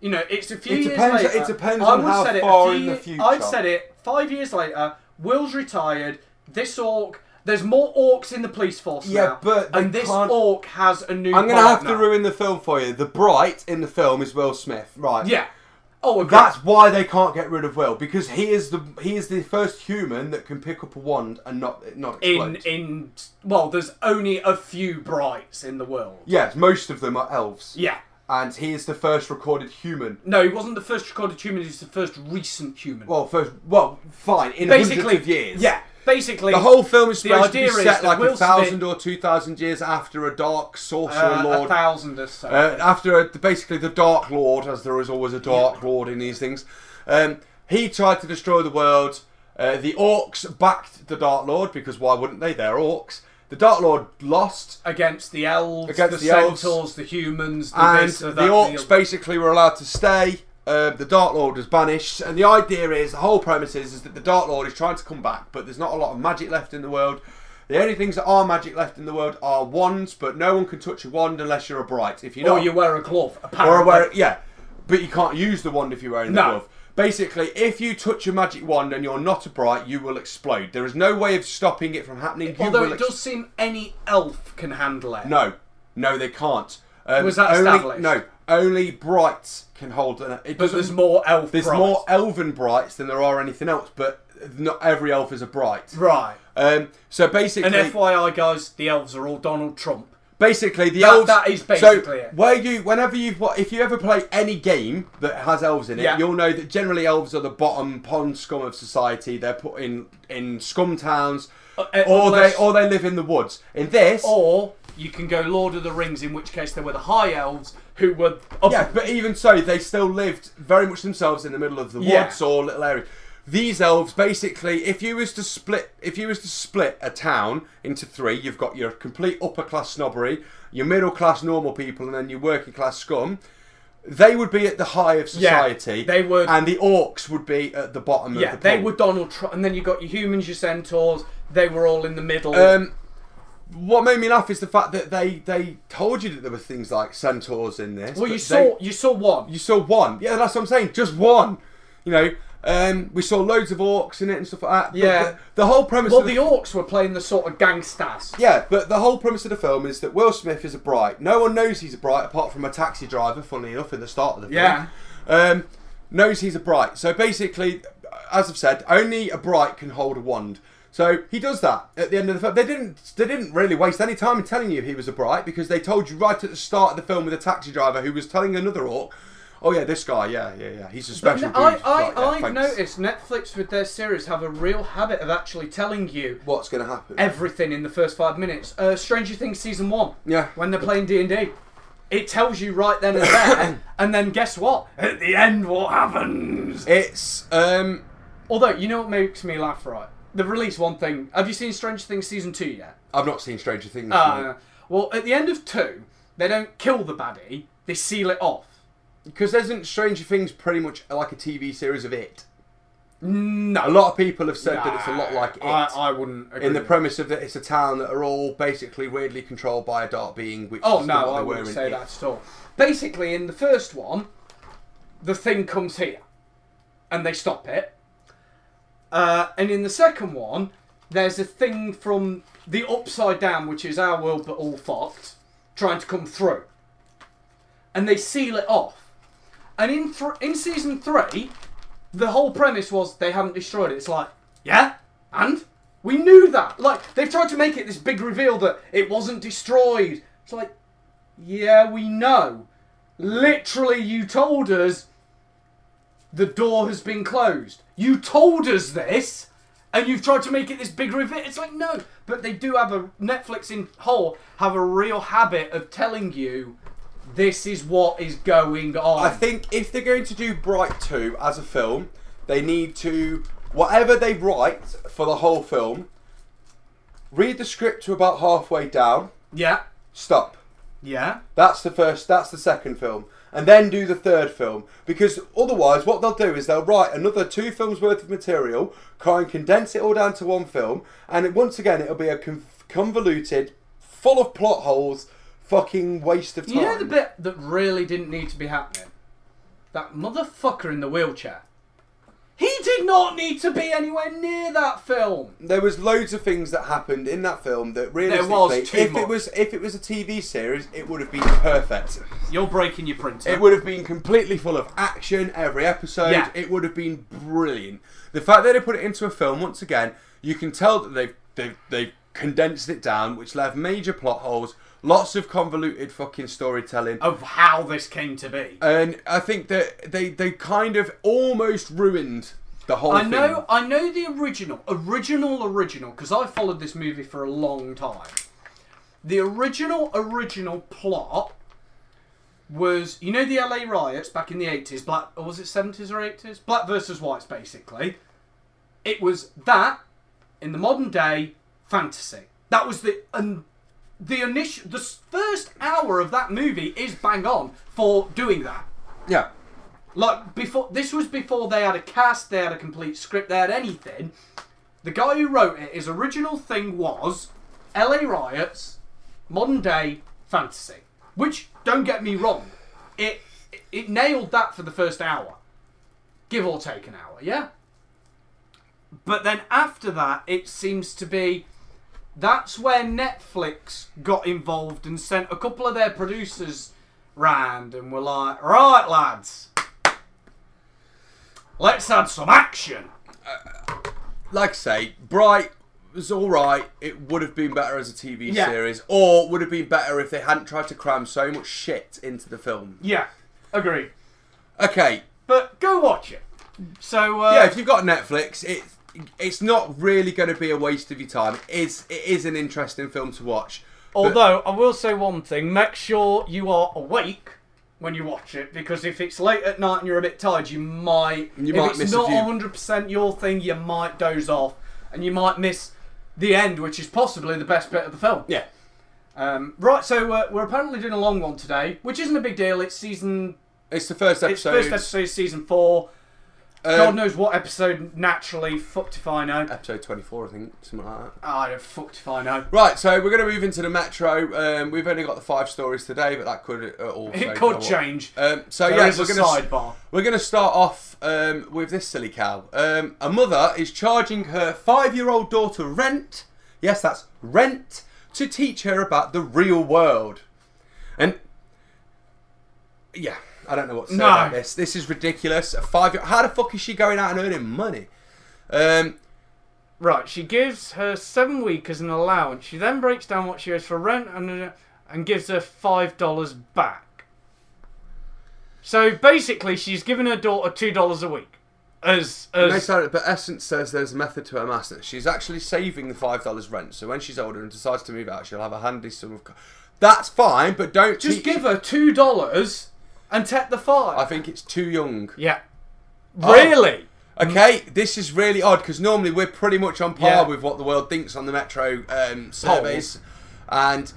You know, it's a few It years later. it depends I on would how said it a far in the future. I'd said it five years later. Will's retired. This orc. There's more orcs in the police force Yeah, now. but and this can't- orc has a new. I'm going to have to ruin the film for you. The Bright in the film is Will Smith, right? Yeah. Oh, okay. That's why they can't get rid of Will because he is the he is the first human that can pick up a wand and not not in explode. in well. There's only a few brights in the world. yes, most of them are elves. Yeah. and he is the first recorded human. No, he wasn't the first recorded human. He's the first recent human. Well, first, well, fine in basically, hundreds of years. Yeah, basically, The whole film is supposed to be set like Will a thousand Smith- or two thousand years after a dark sorcerer uh, a lord. thousand or so. Uh, after a, basically the Dark Lord, as there is always a Dark Lord in these things, um, he tried to destroy the world. Uh, the orcs backed the Dark Lord because why wouldn't they? They're orcs. The Dark Lord lost, against the elves, Against the, the elves. centaurs, the humans, the and this, the, orcs the, basically were allowed to stay. Uh, the Dark Lord was banished, and the idea is the whole premise is, is that the Dark Lord is trying to come back, but there's not a lot of magic left in the world. The only things that are magic left in the world are wands, but no one can touch a wand unless you're a bright. If you're Or not, you wear a glove. Apparently. or wear yeah, but you can't use the wand if you're wearing the No. glove. Basically, if you touch a magic wand and you're not a bright, you will explode. There is no way of stopping it from happening. You Although it does seem any elf can handle it. No, no, they can't. Um, Was that only, established? No, only brights can hold. An, it But there's more elf. There's brights. more elven brights than there are anything else, but not every elf is a bright. Right. Um, so basically, And FYI, guys, the elves are all Donald Trump. basically the That- elves. that is basically so it. where you, whenever you, if you ever play any game that has elves in it, Yeah. you'll know that generally elves are the bottom pond scum of society. They're put in in scum towns, Uh, uh, or unless- they or they live in the woods. In this, Or you can go Lord of the Rings, in which case they were the high elves who were. Yeah, but even so, they still lived very much themselves in the middle of the Yeah. woods or little areas. These elves, basically, if you was to split, if you was to split a town into three, you've got your complete upper class snobbery, your middle class normal people, and then your working class scum. They would be at the high of society. Yeah, they would- and the orcs would be at the bottom. Yeah, of the they were Donald Trump, and then you got your humans, your centaurs. They were all in the middle. Um, what made me laugh is the fact that they they told you that there were things like centaurs in this. well, you they- saw you saw one. You saw one. Yeah, that's what I'm saying. Just one. You know, um, we saw loads of orcs in it and stuff like that. Yeah. The, the whole premise. well, of the the, orcs were playing the sort of gangsters. yeah, but the whole premise of the film is that Will Smith is a bright. No one knows he's a bright apart from a taxi driver. Funnily enough, in the start of the film. Yeah. Um, knows he's a bright. So basically, as I've said, only a bright can hold a wand. So he does that at the end of the film. They didn't. They didn't really waste any time in telling you he was a bright because they told you right at the start of the film with a taxi driver who was telling another orc, "Oh yeah, this guy, yeah, yeah, yeah, he's a special dude." I, I, Right, yeah, I've thanks. noticed Netflix with their series have a real habit of actually telling you What's going to happen? everything in the first five minutes. Uh, Stranger Things season one. Yeah. When they're playing D and D, it tells you right then and there, (coughs) and then guess what? At the end, what happens? It's um, Although you know what makes me laugh, right? They've released one thing. Have you seen Stranger Things season two yet? I've not seen Stranger Things. Uh, well, at the end of two, they don't kill the baddie; they seal it off. because isn't Stranger Things pretty much like a TV series of it? No, A lot of people have said that it's a lot like it. I, I wouldn't. Agree in the premise of that it's a town that are all basically weirdly controlled by a dark being, which Oh is no, I wouldn't say it. that at all. Basically, in the first one, the thing comes here, and they stop it. Uh, and in the second one, there's a thing from the upside down, which is our world but all fucked, trying to come through, and they seal it off. And in in season three, the whole premise was they haven't destroyed it. It's like, yeah, and we knew that. Like they've tried to make it this big reveal that it wasn't destroyed. It's like, yeah, we know. Literally, you told us the door has been closed. You told us this, and you've tried to make it this big reveal. It's like no, but they do have a Netflix in whole have a real habit of telling you this is what is going on. I think if they're going to do Bright 2 as a film, they need to, whatever they write for the whole film, read the script to about halfway down, yeah, stop. yeah. That's the first, that's the second film. And then do the third film. Because otherwise, what they'll do is they'll write another two films worth of material, try and condense it all down to one film, and it, once again, it'll be a con- convoluted, full of plot holes, fucking waste of time. You know the bit that really didn't need to be happening? That motherfucker in the wheelchair. He did not need to be anywhere near that film. there was loads of things that happened in that film that was realistically, too if much. it was if it was a TV series, it would have been perfect. You're breaking your printer. It would have been completely full of action every episode. Yeah. It would have been brilliant. The fact that they put it into a film once again, you can tell that they've they've, they've condensed it down, which left major plot holes, lots of convoluted fucking storytelling. of how this came to be. And I think that they they kind of almost ruined the whole I thing. know, I know the original, original, original, because I followed this movie for a long time. The original, original plot was, you know, the LA riots back in the eighties, black, or was it seventies or eighties? Black versus whites, basically. It was that in the modern day fantasy. That was the and the initial, the first hour of that movie is bang on for doing that. Yeah. Like before, this was before they had a cast, they had a complete script, they had anything. The guy who wrote it, his original thing was LA riots, modern day fantasy. Which, don't get me wrong, it it nailed that for the first hour, give or take an hour. Yeah. But then after that, it seems to be that's where Netflix got involved and sent a couple of their producers round and were like, right, lads, let's add some action. like I say, Bright was all right. It would have been better as a TV Yeah. series, or would have been better if they hadn't tried to cram so much shit into the film. Yeah, agree. Okay, But go watch it. So, uh, yeah, if you've got Netflix, it it's not really going to be a waste of your time. It is it is an interesting film to watch. Although I will say one thing make sure you are awake when you watch it because if it's late at night and you're a bit tired, you might. You if might it's miss not 100% your thing, you might doze off and you might miss the end, which is possibly the best bit of the film. yeah, Um, right, so uh, we're apparently doing a long one today, which isn't a big deal. It's season. it's the first It's episode. first episode, of season four. Um, God knows what episode. Naturally, fucked if I know. episode twenty four, I think, something like that. I don't fucked if I know. Right, so we're going to move into the metro. Um, we've only got the five stories today, but that could uh, also It could change. Um, so There yeah, we're going to sidebar. we're going to start off um, with this silly cow. Um, a mother is charging her five-year-old daughter rent. Yes, that's rent to teach her about the real world. And yeah, I don't know what to say No. about this. This is ridiculous. A five. How the fuck is she going out and earning money? Um, Right, she gives her seven week as an allowance. She then breaks down what she owes for rent and and gives her five dollars back. So basically, she's given her daughter two dollars a week. As as sorry, but Essence says there's a method to her madness. She's actually saving the five dollars rent, so when she's older and decides to move out, she'll have a handy sum of. That's fine, but don't just give her two dollars and take the five. I think it's too young. yeah. Oh. Really? Okay, this is really odd because normally we're pretty much on par Yeah. with what the world thinks on the Metro um, surveys, and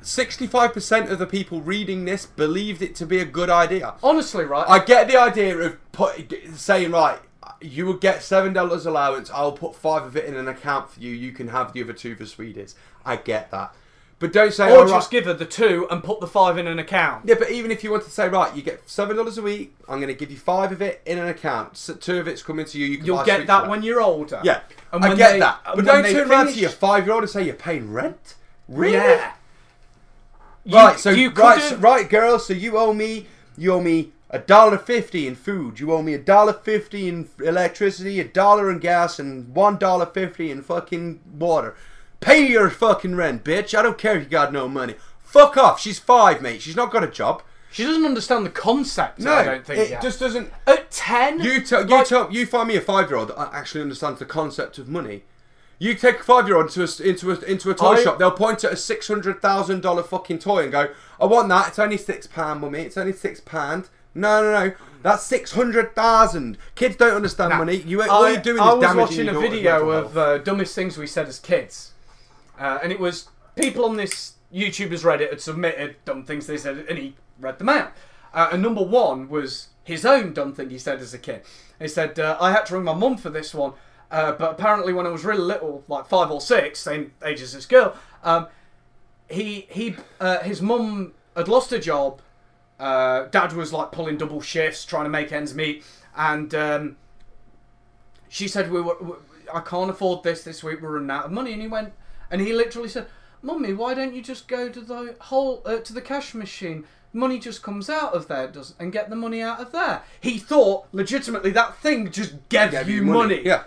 sixty-five percent of the people reading this believed it to be a good idea. Honestly, right? I get the idea of put, saying right, you will get seven dollars allowance. I'll put five of it in an account for you. You can have the other two for Swedish. I get that, but don't say or "All just right." give her the two and put the five in an account. Yeah, but even if you want to say right, you get seven dollars a week. I'm going to give you five of it in an account. So two of it's coming to you. You can You'll buy get that when you're older. Yeah, And I get they- that. But don't turn around to your five-year-old and say you're paying rent. Really? Yeah. You- Right. So you right, so, right, girl. So you owe me. You owe me a dollar fifty in food. You owe me a dollar fifty in electricity, a dollar in gas, and one dollar fifty in fucking water. Pay your fucking rent, bitch. I don't care if you got no money. Fuck off. She's five, mate. She's not got a job. She doesn't understand the concept. No, I don't think. it yet. just doesn't. at ten. You tell you like- tell you find me a five year old that actually understands the concept of money. You take a five year old into a into a into a toy I- shop, they'll point at a six hundred thousand dollar fucking toy and go, "I want that. It's only six pound, mummy. It's only six pound." No, no, no. That's six hundred thousand. Kids don't understand Nah, money. You all I, you're doing I is was damaging watching your a video of uh, dumbest things we said as kids, uh, and it was people on this YouTubers Reddit had submitted dumb things they said, and he read them out. Uh, and number one was his own dumb thing he said as a kid. He said, uh, "I had to ring my mum for this one, uh, but apparently when I was really little, like five or six, same age as this girl, um, he he uh, his mum had lost her job." Uh, dad was like pulling double shifts, trying to make ends meet, and um, she said we were, we- I can't afford this this week. We're running out of money. And he went, and he literally said, "Mummy, why don't you just go to the whole uh, to the cash machine? Money just comes out of there, does and get the money out of there." He thought legitimately that thing just gave, Gave you money. Yeah.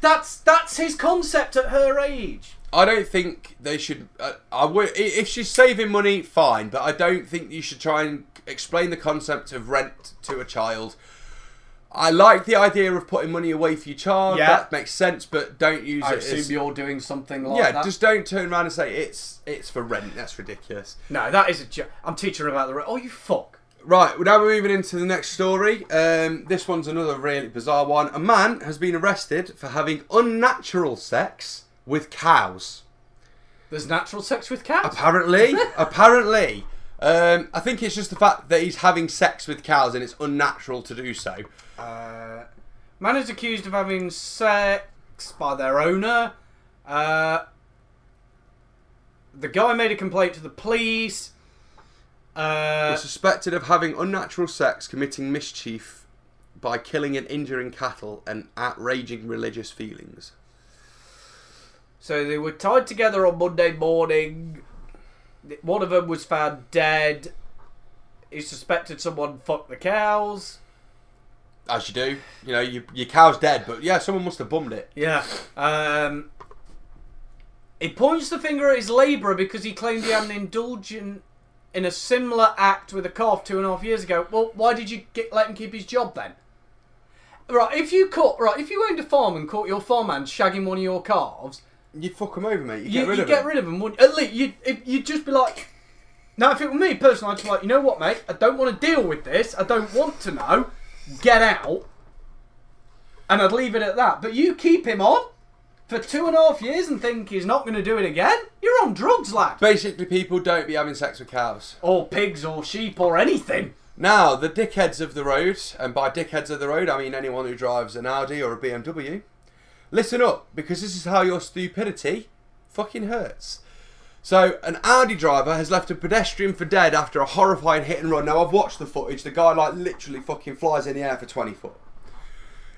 That's that's his concept at her age. I don't think they should. Uh, I would i- if she's saving money, fine. But I don't think you should try and explain the concept of rent to a child. I like the idea of putting money away for your child. Yeah. That makes sense, but don't use I it. assume As, you're doing something like yeah, that. just don't turn around and say it's it's for rent. That's ridiculous. no, that is a joke. I'm teaching her about the. rent. Oh, you fuck. Right, well, now we're moving into the next story. Um, this one's another really bizarre one. A man has been arrested for having unnatural sex with cows. There's natural sex with cows? Apparently, (laughs) apparently. Um, I think it's just the fact that he's having sex with cows and it's unnatural to do so. Uh, man is accused of having sex by their owner. Uh, the guy made a complaint to the police. Uh, Was suspected of having unnatural sex, committing mischief by killing and injuring cattle, and outraging religious feelings. so they were tied together on Monday morning. One of them was found dead. He suspected someone fucked the cows. As you do, you know, you, your cow's dead, but yeah, someone must have bummed it. Yeah. Um, he points the finger at his labourer because he claimed he had an indulgent in a similar act with a calf two and a half years ago. Well, why did you get, let him keep his job then? Right, if you caught right, if you owned a farm and caught your farmhand shagging one of your calves, You'd fuck them over, mate. You'd you, get rid you of get rid of them. Wouldn't, at least you'd, you'd just be like. Now, if it were me personally, I'd be like, you know what, mate? I don't want to deal with this. I don't want to know. Get out. And I'd leave it at that. But you keep him on for two and a half years and think he's not going to do it again? You're on drugs, lad. Basically, people don't be having sex with cows. Or pigs or sheep or anything. Now, the dickheads of the road, and by dickheads of the road, I mean anyone who drives an Audi or a BMW, listen up, because this is how your stupidity fucking hurts. So, an Audi driver has left a pedestrian for dead after a horrifying hit and run. Now, I've watched the footage. The guy, like, literally fucking flies in the air for 20 foot.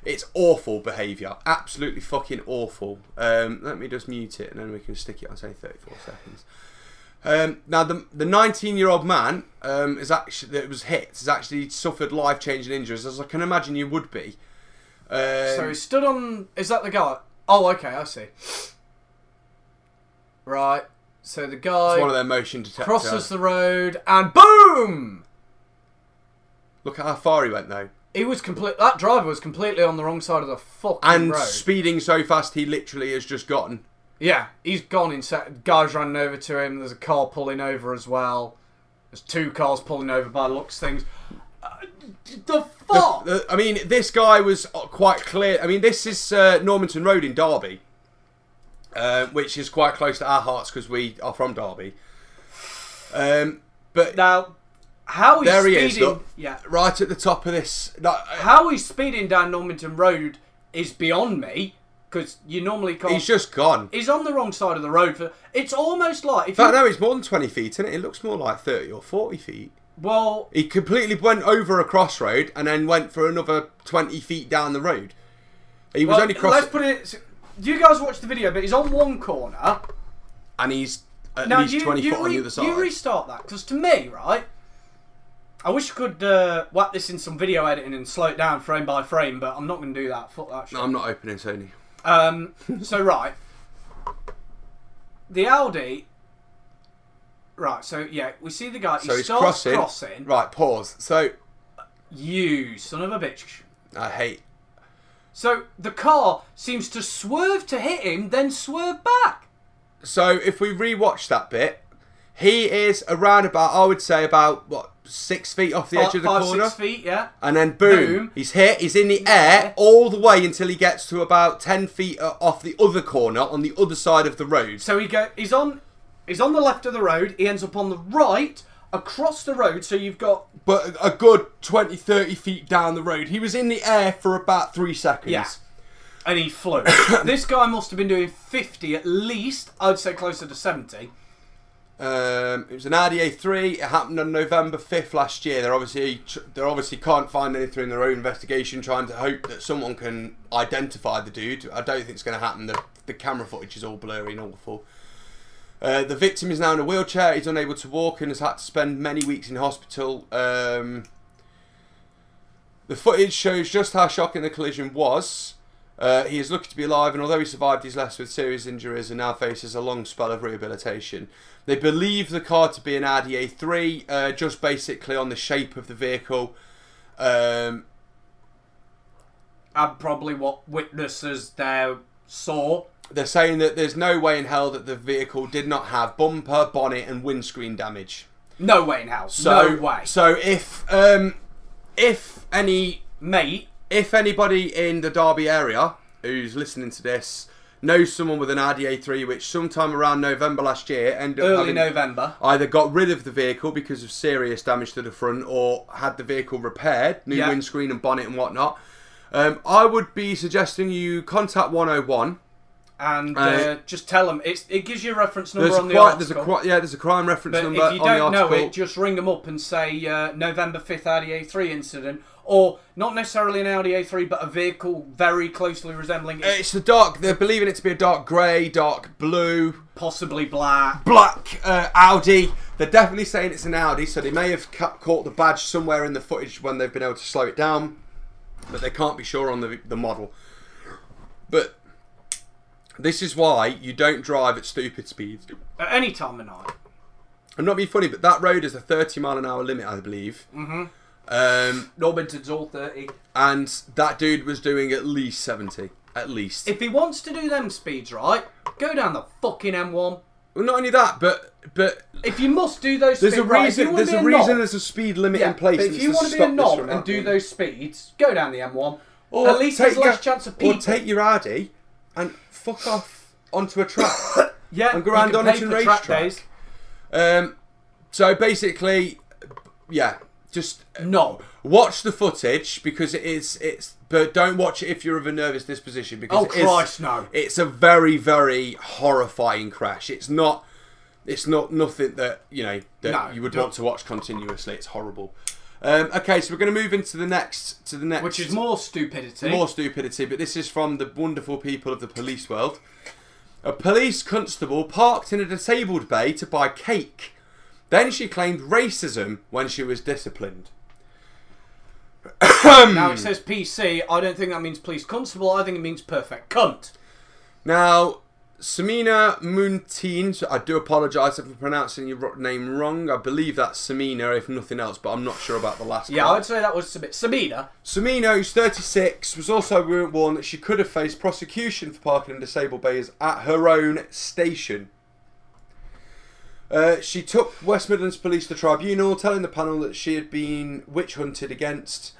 It's awful behaviour. Absolutely fucking awful. Um, let me just mute it and then we can stick it on, say, 34 seconds. Um, now, the the 19 year old man um, is actually that was hit has actually suffered life changing injuries, as I can imagine you would be. Um, So he stood on. Is that the guy? Oh, okay, I see. Right. So the guy it's one of their motion detectors. crosses the road and boom! Look at how far he went though, He was complete. That driver was completely on the wrong side of the fucking and road. And speeding so fast he literally has just gotten. yeah, he's gone inside. Guys running over to him. There's a car pulling over as well. There's two cars pulling over by the looks things. Uh, the fuck? The- I mean, this guy was quite clear. I mean, this is uh, Normanton Road in Derby, uh, which is quite close to our hearts because we are from Derby. Um, but now, how he's There he is, speeding? look. Yeah, right at the top of this, no, how he's speeding down Normanton Road is beyond me because you normally can't. he's just gone. He's on the wrong side of the road. For it's almost like if fact, you, no, it's more than 20 feet, isn't it? It looks more like 30 or 40 feet. well, He completely went over a crossroad and then went for another 20 feet down the road. He was well, only let's crossing. put it. You guys watch the video, but he's on one corner. And he's at Now least you, 20 you, foot on the other side. you restart that because to me, right? I wish I could uh, whack this in some video editing and slow it down frame by frame, but I'm not going to do that. Fuck that shit. no, I'm not opening Sony. Um, (laughs) so right, the Audi. Right, so yeah, we see the guy. So he he's starts crossing. crossing. Right, pause. So, You son of a bitch. I hate. So the car seems to swerve to hit him, then swerve back. So, if we rewatch that bit, he is around about, I would say, about, what, six feet off the edge Fi- of the five, corner? six feet, yeah. And then boom, Boom. he's hit. He's in the air all the way until he gets to about ten feet uh, off the other corner on the other side of the road. So he go. He's on. He's on the left of the road. He ends up on the right across the road. So you've got But a good 20, 30 feet down the road, he was in the air for about three seconds. Yeah. and he flew. (coughs) this guy must have been doing fifty at least. I'd say closer to seventy. Um, it was an Audi A3. It happened on November fifth last year. They're obviously they obviously can't find anything in their own investigation, trying to hope that someone can identify the dude. I don't think it's going to happen. The the camera footage is all blurry and awful. Uh, the victim is now in a wheelchair. He's unable to walk and has had to spend many weeks in hospital. Um, the footage shows just how shocking the collision was. Uh, he is lucky to be alive, and although he survived, he's left with serious injuries and now faces a long spell of rehabilitation. They believe the car to be an Audi A3, uh, just basically on the shape of the vehicle. Um, And probably what witnesses there saw. They're saying that there's no way in hell that the vehicle did not have bumper, bonnet, and windscreen damage. No way in hell. So, no way, So if um, if any mate. if anybody in the Derby area who's listening to this knows someone with an Audi A3, which sometime around November last year ended Early November. either got rid of the vehicle because of serious damage to the front or had the vehicle repaired, new Yeah. windscreen and bonnet and whatnot. Um, I would be suggesting you contact 101 and uh, Uh, just tell them it's, it gives you a reference number There's a, on the quite, there's article. a quite, yeah, there's a crime reference but number if you don't know it, just ring them up and say uh, November 5th Audi A3 incident, or not necessarily an Audi A3, but a vehicle very closely resembling it, it's the dark. They're believing it to be a dark grey, dark blue, possibly black. black uh, Audi. They're definitely saying it's an Audi, so they may have ca- caught the badge somewhere in the footage when they've been able to slow it down, but they can't be sure on the the model. But this is why you don't drive at stupid speeds. At any time of night. I'm not being funny, but that road is a 30 mile an hour limit, I believe. Mm-hmm. Um, Normanton's all 30. and that dude was doing at least 70. At least. If he wants to do them speeds right, go down the fucking M1. well, not only that, but but If you must do those there's speeds a right, if you reason. wanna There's be a a reason. There's a speed limit yeah, in place. but if you want to be a knob and do those speeds, go down the M1. Or At least take there's less your- chance of people. Or take your Audi and fuck off onto a track. (coughs) yeah, and go around you can on it and race track track. days. um, so basically, yeah, just No. watch the footage because it is it's. But don't watch it if you're of a nervous disposition because Oh it is- Christ, no. it's a very very horrifying crash. It's not. It's not nothing that you know that No, you would want to watch continuously. It's horrible. Um, okay, so we're going to move into the next to the next, Which is more stupidity. more stupidity, but this is from the wonderful people of the police world. A police constable parked in a disabled bay to buy cake. Then she claimed racism when she was disciplined. (coughs) now it says PC. I don't think that means police constable. I think it means perfect cunt. Now, Samina Munteen, so I do apologise if I'm pronouncing your name wrong. I believe that's Samina, if nothing else, but I'm not sure about the last Yeah, part. I'd say that was a bit. Samina, who's 36, was also warned that she could have faced prosecution for parking in disabled bays at her own station. Uh, she took West Midlands Police to tribunal, telling the panel that she had been witch hunted against.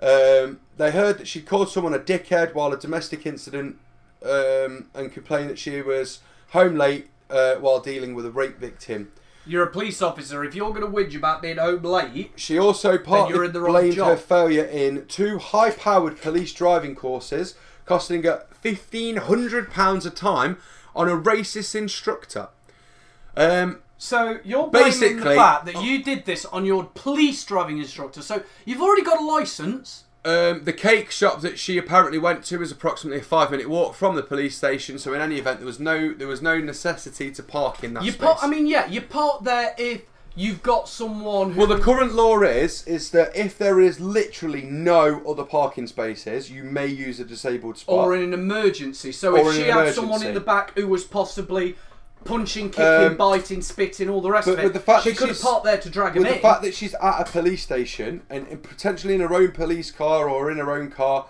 Um, they heard that she called someone a dickhead while a domestic incident um, and complained that she was home late uh, while dealing with a rape victim. You're a police officer. If you're going to whinge about being home late, She also partly you're in the wrong blamed her failure in two high-powered police driving courses, costing her fifteen hundred pounds a time on a racist instructor. Um, so you're blaming the Basically- fact that you did this on your police driving instructor. So you've already got a license. Um, the cake shop that she apparently went to was approximately a five-minute walk from the police station. So in any event, there was no there was no necessity to park in that You space. part. I mean, yeah, you park there if you've got someone who. Well, the current law is is that if there is literally no other parking spaces, you may use a disabled spot. or in an emergency. So Or if she had someone in the back who was possibly punching, kicking, Um, biting, spitting, all the rest of it, with the fact she could have parked there to drag him with in. the fact that she's at a police station and, and potentially in her own police car or in her own car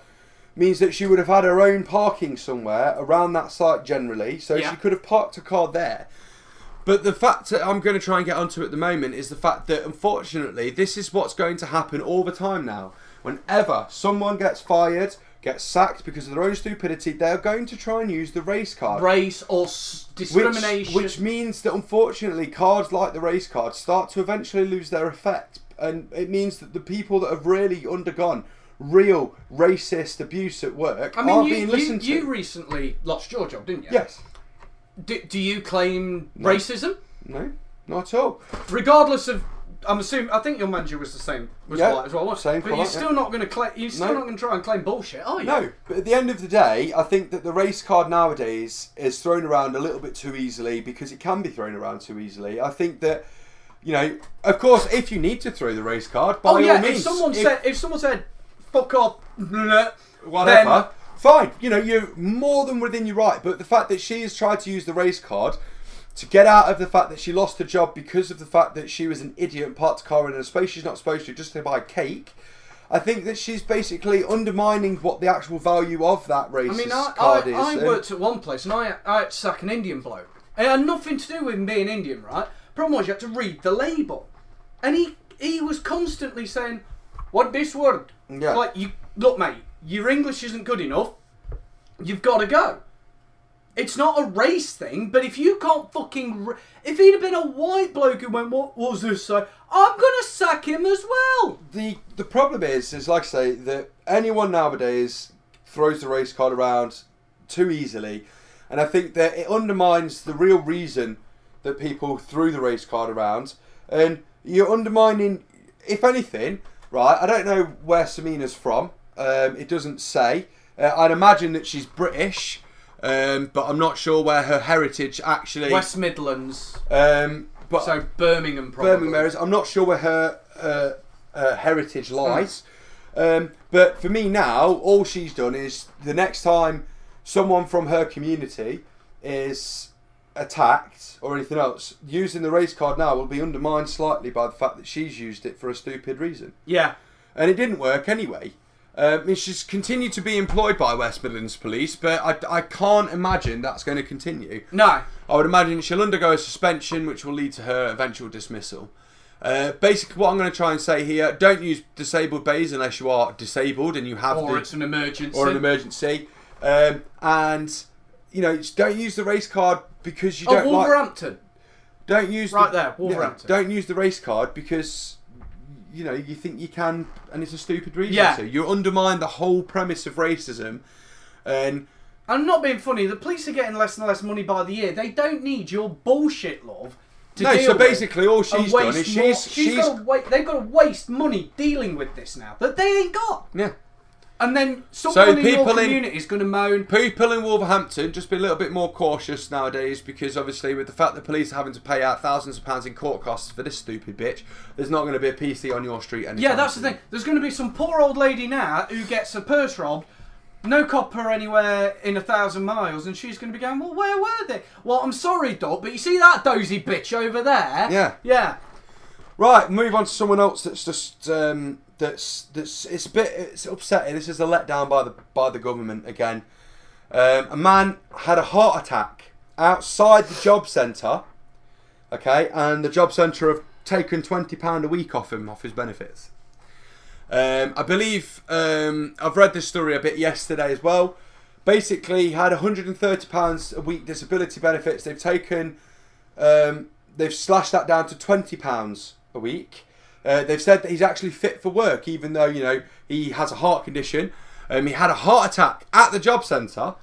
means that she would have had her own parking somewhere around that site generally so Yeah. she could have parked her car there but the fact that I'm going to try and get onto at the moment is the fact that unfortunately this is what's going to happen all the time now whenever someone gets fired gets sacked because of their own stupidity they're going to try and use the race card race or s- discrimination. which means that unfortunately cards like the race card start to eventually lose their effect and it means that the people that have really undergone real racist abuse at work I mean, aren't you, being you, listened you to recently lost your job, didn't you? yes Do, do you claim racism? no not at all Regardless of, I'm assuming, I think your manager was the same, was Yeah, as well. not same but you're still not going to claim. You're still No. not going to try and claim bullshit, are you? no but at the end of the day i think that the race card nowadays is thrown around a little bit too easily because it can be thrown around too easily i think that you know of course if you need to throw the race card by Oh yeah. all means If someone said, if someone said, "Fuck off," whatever. Fine, you know you're more than within your right. But the fact that she has tried to use the race card to get out of the fact that she lost her job because of the fact that she was an idiot and parked a car in a space she's not supposed to just to buy cake. I think that she's basically undermining what the actual value of that racist I mean, I, card I, is. I worked at one place and I, I had to sack an Indian bloke. It had nothing to do with him being Indian, right? Problem was you had to read the label, and he he was constantly saying, "What this word?" Yeah. Like you look, mate, your English isn't good enough. You've got to go. It's not a race thing, but if you can't fucking, if he'd have been a white bloke who went, "What was this?" Say, I'm gonna sack him as well. the the problem is, is like I say, that anyone nowadays throws the race card around too easily, and I think that it undermines the real reason that people threw the race card around, and you're undermining, if anything, right? I don't know where Samina's from. Um, it doesn't say. Uh, I'd imagine that she's British, um, but I'm not sure where her heritage actually. West Midlands. Um, but So Birmingham, probably. Birmingham areas. I'm not sure where her uh, uh, heritage lies. Um, but for me now, all she's done is the next time someone from her community is attacked or anything else, using the race card now will be undermined slightly by the fact that she's used it for a stupid reason. Yeah. And it didn't work anyway. Um, I mean, she's continued to be employed by West Midlands Police, but I, I can't imagine that's going to continue. No. I would imagine she'll undergo a suspension, which will lead to her eventual dismissal. Uh, basically, what I'm going to try and say here: don't use disabled bays unless you are disabled and you have Or the, it's an emergency. or an emergency. Um, and you know, don't use the race card because you oh, don't like. Wolverhampton. Don't use Right the, there, Wolverhampton. yeah, don't use the race card because you know you think you can, and it's a stupid reason. Yeah. to. you undermine the whole premise of racism, and I'm not being funny. The police are getting less and less money by the year. They don't need your bullshit, love. To no. So basically, all she's done is she's more- she's, got to wait. They've got to waste money dealing with this now that they ain't got. yeah. And then someone in your people in- community is going to moan. People in Wolverhampton just be a little bit more cautious nowadays because obviously with the fact that police are having to pay out thousands of pounds in court costs for this stupid bitch, there's not going to be a PC on your street anymore. Yeah, that's the thing. There's going to be some poor old lady now who gets her purse robbed, no copper anywhere in a thousand miles, and she's going to be going, "Well, where were they?" Well, I'm sorry, Doc, but you see that dozy bitch over there? Yeah. Yeah. Right, move on to someone else that's just um, that's that's it's a bit it's upsetting. This is a letdown by the by the government again. Um, a man had a heart attack outside the job centre. Okay, and the job centre have taken twenty pound a week off him off his benefits. Um, I believe um, I've read this story a bit yesterday as well. Basically, he had 130 pounds a week disability benefits. They've taken um, they've slashed that down to 20 pounds a week. Uh, they've said that he's actually fit for work, even though you know he has a heart condition. Um, he had a heart attack at the job centre.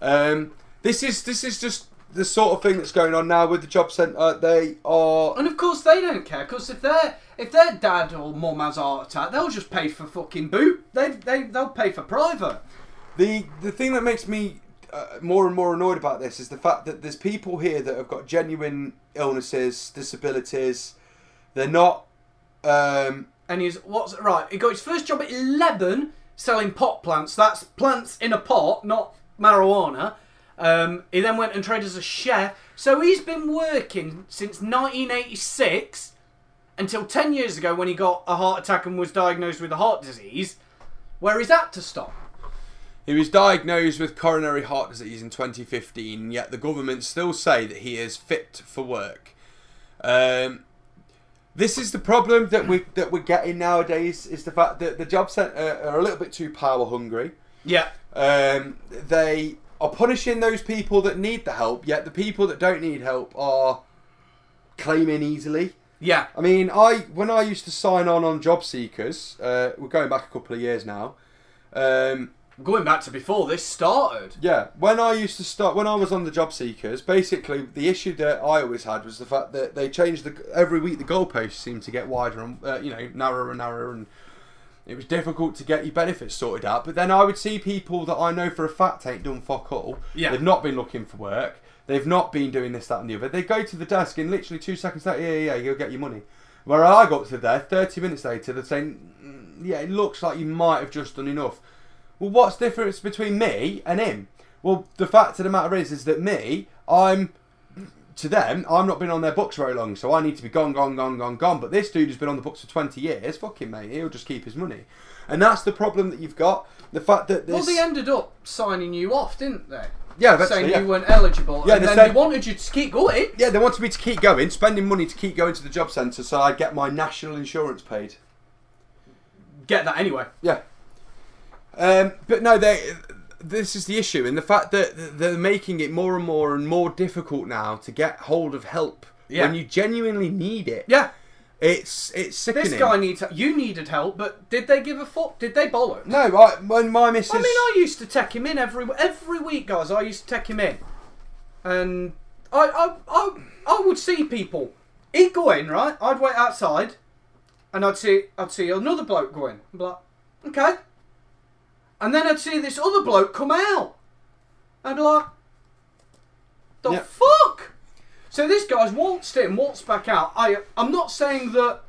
Um, this is this is just the sort of thing that's going on now with the job centre. They are And of course they don't care because if their if their dad or mum has a heart attack, they'll just pay for fucking boot. They they they'll pay for private. The the thing that makes me uh, more and more annoyed about this is the fact that there's people here that have got genuine illnesses, disabilities. They're not. Um, And he's what's right? He got his first job at eleven selling pot plants. That's plants in a pot, not marijuana. Um, he then went and trained as a chef. So he's been working since 1986 until 10 years ago when he got a heart attack and was diagnosed with a heart disease. Where is that to stop? he was diagnosed with coronary heart disease in 2015. Yet the government still say that he is fit for work. Um, this is the problem that we that we're getting nowadays. Is the fact that the job centre are a little bit too power hungry. Yeah. Um, they are punishing those people that need the help, yet the people that don't need help are claiming easily. Yeah. I mean, I when I used to sign on on job seekers, uh, we're going back a couple of years now. Um, Going back to before this started. yeah, when I used to start, when I was on the job seekers, basically the issue that I always had was the fact that they changed the every week the goalposts seemed to get wider and uh, you know narrower and narrower, and it was difficult to get your benefits sorted out. But then I would see people that I know for a fact ain't done fuck all. Yeah. they've not been looking for work. They've not been doing this, that, and the other. They go to the desk and literally two seconds later, yeah, yeah, yeah, you'll get your money. Where I got to there, 30 minutes later, they're saying, "Mm, yeah, it looks like you might have just done enough. Well, what's the difference between me and him? Well, the fact of the matter is, is that me, I'm to them, I'm not been on their books very long, so I need to be gone, gone, gone, gone, gone. But this dude has been on the books for 20 years. Fuck him, mate. He'll just keep his money, and that's the problem that you've got. The fact that this, Well, they ended up signing you off, didn't they? yeah, eventually, Saying yeah. you weren't eligible. Yeah, and then said- they wanted you to keep going. yeah, they wanted me to keep going, spending money to keep going to the job centre, so I'd get my national insurance paid. Get that anyway. Yeah. Um, but no, they. This is the issue, and the fact that they're making it more and more and more difficult now to get hold of help Yeah. when you genuinely need it. Yeah. It's it's sickening. This guy needs. help. You needed help, but did they give a fuck? Did they bollock? No, I, when my missus. I mean, I used to take him in every every week, guys. I used to take him in. and I, I, I, I would see people. He'd go in, right? I'd wait outside, and I'd see, I'd see another bloke go in. I'd like, okay. And then I'd see this other bloke come out. I'd be like, the Yeah. fuck? So this guy's waltzed in, waltzed back out. I, I'm not saying that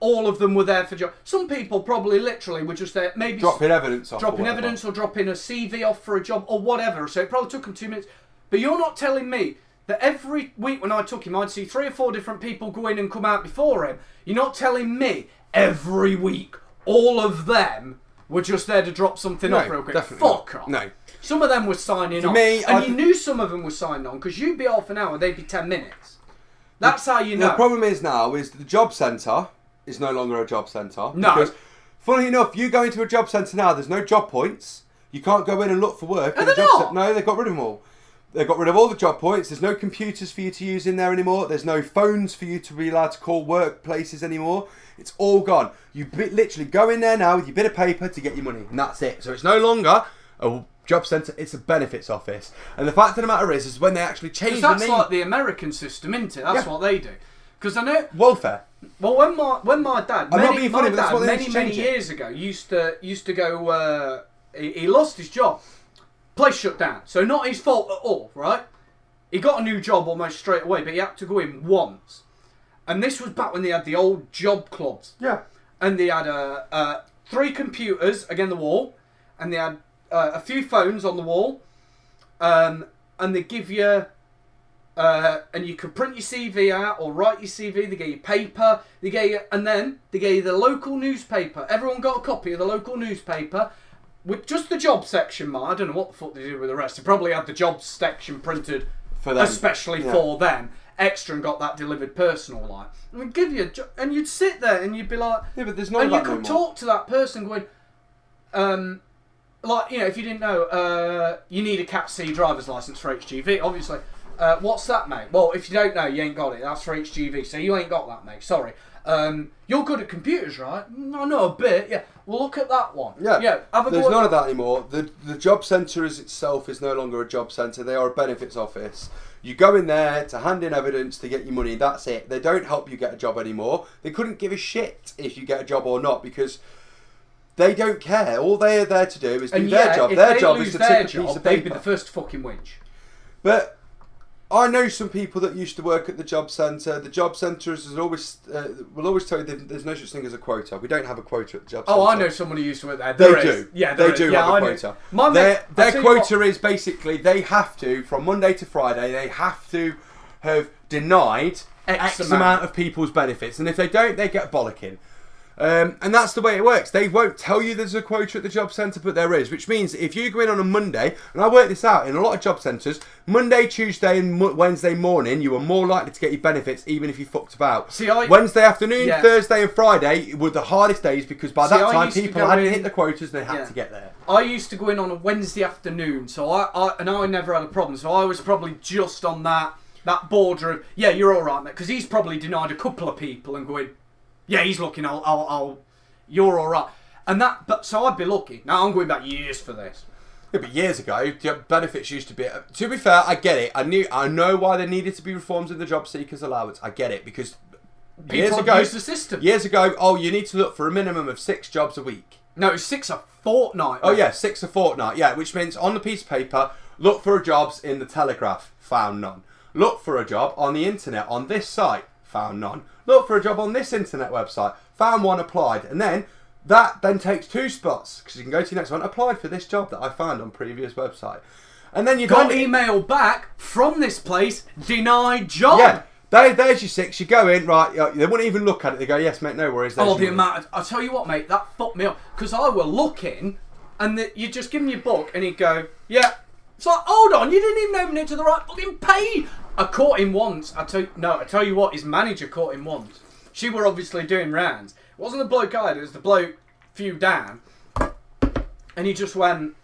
all of them were there for job. Some people probably literally were just there, maybe Dropping evidence off. or dropping whatever. evidence or dropping a CV off for a job or whatever. So it probably took him two minutes. But you're not telling me that every week when I took him, I'd see three or four different people go in and come out before him. You're not telling me every week all of them were just there to drop something No, off real quick. Fuck off. No. Some of them were signing For on. me, and I'd- you knew some of them were signing on because you'd be half an hour, they'd be 10 minutes. That's how you know. The problem is now is the job centre is no longer a job centre. No. Because, funny enough, you go into a job centre now, there's no job points. You can't go in and look for work. Are in a job not? No, they've got rid of them all. They've got rid of all the job points. There's no computers for you to use in there anymore. There's no phones for you to be allowed to call workplaces anymore. It's all gone. You literally go in there now with your bit of paper to get your money, and that's it. So it's no longer a job centre. It's a benefits office. And the fact of the matter is, is when they actually change Because the that's name, like the American system, isn't it? That's Yeah. what they do. Because I know welfare. Well, when my when my dad, I'm many, not being my funny, but that's dad, what they many many it. years ago used to used to go. Uh, he, he lost his job, place shut down. So not his fault at all, right? He got a new job almost straight away, but he had to go in once. And this was back when they had the old job clubs, Yeah. and they had uh, uh, three computers against the wall, and they had uh, a few phones on the wall, um, and they give you uh, and you could print your CV out or write your CV. They gave you paper. They gave you, and then they gave you the local newspaper. Everyone got a copy of the local newspaper with just the job section. Man, I don't know what the fuck they did with the rest. They probably had the job section printed For them. especially Yeah. for them. Extra and got that delivered personal, like. And we'd give you, a jo- and you'd sit there and you'd be like, Yeah, but there's none and you that no could talk to that person going, um, like you know, if you didn't know, uh, you need a Cat C driver's license for HGV. Obviously, uh, what's that, mate? Well, if you don't know, you ain't got it. That's for HGV, so you ain't got that, mate. Sorry. Um, you're good at computers, right? I know a bit. Yeah. Well, look at that one. Yeah, Yeah. Have a there's go. none at of that anymore. The the job centre is itself is no longer a job centre. They are a benefits office. You go in there to hand in evidence to get your money. That's it. They don't help you get a job anymore. They couldn't give a shit if you get a job or not because they don't care. All they are there to do is do and their yeah, job. if Their they job lose is to their tick a job, piece of they'd paper. be the first to fucking whinge. But I know some people that used to work at the job centre. The job centres is always uh, will always tell you there's no such thing as a quota. We don't have a quota at the job centre. Oh, I know someone who used to work there. They There is. do. Yeah, they is. do Yeah, have a I know. quota. Mate- their their quota is basically they have to from Monday to Friday they have to have denied X X, amount. amount. of people's benefits, and if they don't, they get bollocking. Um, and that's the way it works. They won't tell you there's a quota at the job centre, but there is, which means if you go in on a Monday, and I work this out in a lot of job centres, Monday, Tuesday, and Mo- Wednesday morning, you are more likely to get your benefits even if you fucked about. See, I- Wednesday afternoon, Yeah. Thursday, and Friday were the hardest days because by See, that time people hadn't in- hit the quotas and they had Yeah. to get there. I used to go in on a Wednesday afternoon, so I, I and I never had a problem. So I was probably just on that that border of yeah, you're all right, mate, because he's probably denied a couple of people and going, yeah, he's looking, I'll, I'll, I'll you're all right, and that. But so I'd be lucky. Now I'm going back years for this. Yeah, but years ago, the benefits used to be. To be fair, I get it. I knew, I know why there needed to be reforms in the job seekers allowance. I get it because years People ago, abuse the system. years ago, oh, you need to look for a minimum of six jobs a week. No, it's six a fortnight. Oh yeah, six a fortnight. Yeah, which means on the piece of paper, look for jobs in the Telegraph. Found none. Look for a job on the internet on this site. Found none. Look for a job on this internet website. Found one. Applied, and then that then takes two spots because you can go to the next one. Applied for this job that I found on previous website, and then you Got then email back from this place, denied job. yeah. There, there's your six. You go in, right? They wouldn't even look at it. They go, "Yes, mate, no worries." Oh, the money." amount! I'll tell you what, mate, that fucked me up because I were looking, and the, you just give him your book, and he'd go, "Yeah." It's like, hold on, you didn't even open it to the right fucking page. I caught him once. I tell no, I tell you what, his manager caught him once. She were obviously doing rounds. It wasn't the bloke either. it was the bloke few down, and he just went,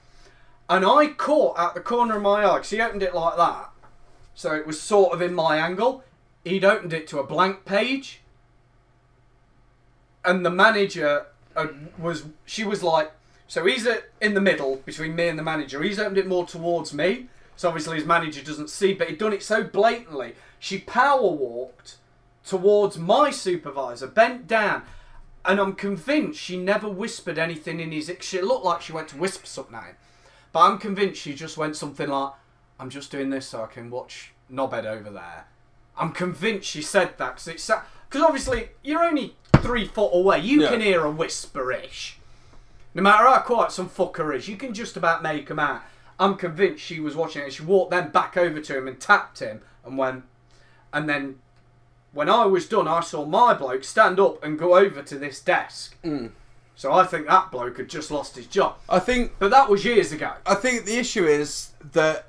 and I caught at the corner of my eye because he opened it like that, so it was sort of in my angle. He'd opened it to a blank page and the manager uh, was she was like so he's in the middle between me and the manager he's opened it more towards me So obviously his manager doesn't see, but he'd done it so blatantly. She power walked towards my supervisor, bent down, and I'm convinced she never whispered anything in his. Ear. She looked like she went to whisper something at him, but I'm convinced she just went something like, "I'm just doing this so I can watch Knobhead over there." I'm convinced she said that because it's because obviously you're only three foot away. You Yeah. can hear a whisperish. No matter how quiet some fucker is, you can just about make him out. I'm convinced she was watching it. She walked then back over to him and tapped him and went. And then when I was done, I saw my bloke stand up and go over to this desk. Hmm. So I think that bloke had just lost his job. I think But that was years ago. I think the issue is that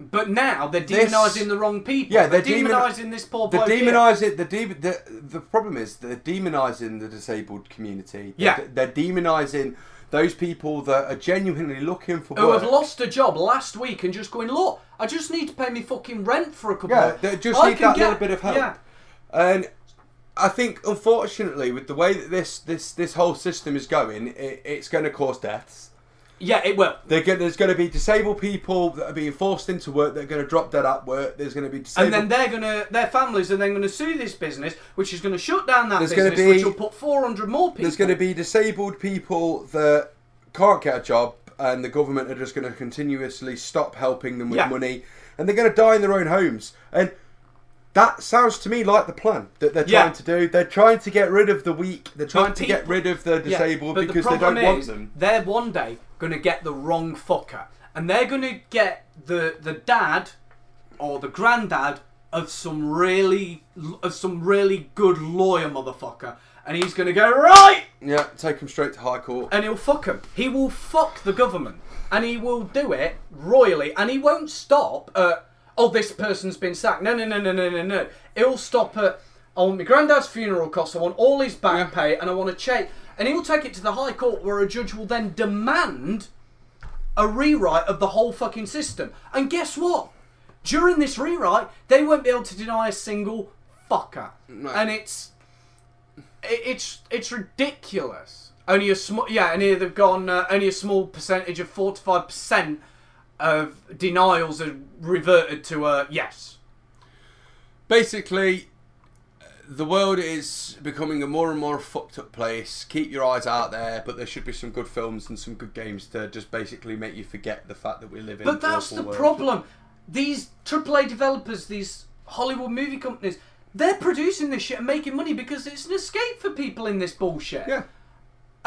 But now they're This- demonising the wrong people. Yeah, they're, they're demon- demonising this poor they're bloke. here. demonising the, de- the the problem is they're demonising the disabled community. Yeah. they're, they're demonising those people that are genuinely looking for who work. have lost a job last week and just going, look, I just need to pay me fucking rent for a couple Yeah, of they just I need that little bit of help. Yeah. And I think, unfortunately, with the way that this this this whole system is going, it, it's going to cause deaths. Yeah, it will. There's going to be disabled people that are being forced into work. They're going to drop dead at work. There's going to be disabled. And then they're gonna, their families are then gonna sue this business, which is gonna shut down that There's business, be- which will put 400 more people. there's going to be disabled people that can't get a job, and the government are just going to continuously stop helping them with Yeah. money, and they're going to die in their own homes. And that sounds to me like the plan that they're Yeah. trying to do. They're trying to get rid of the weak. They're trying But to get rid of the disabled but because the they don't want them. They're one day gonna get the wrong fucker, and they're gonna get the the dad or the granddad of some really of some really good lawyer motherfucker, and he's gonna go right. Yeah, take him straight to high court. and he'll fuck him. He will fuck the government, and he will do it royally, and he won't stop at oh this person's been sacked. No, no, no, no, no, no, no. He'll stop at I want my granddad's funeral costs. I want all his back pay, and I want to check. And he'll take it to the High Court, where a judge will then demand a rewrite of the whole fucking system. And guess what? During this rewrite, they won't be able to deny a single fucker, No. and it's it's it's ridiculous. Only a small yeah, and here they've gone uh, only a small percentage of forty five percent of denials are reverted to a yes. Basically, the world is becoming a more and more fucked up place. Keep your eyes out there, but there should be some good films and some good games to just basically make you forget the fact that we live in. But that's the world. problem. These AAA developers, these Hollywood movie companies, they're producing this shit and making money because it's an escape for people in this bullshit. Yeah.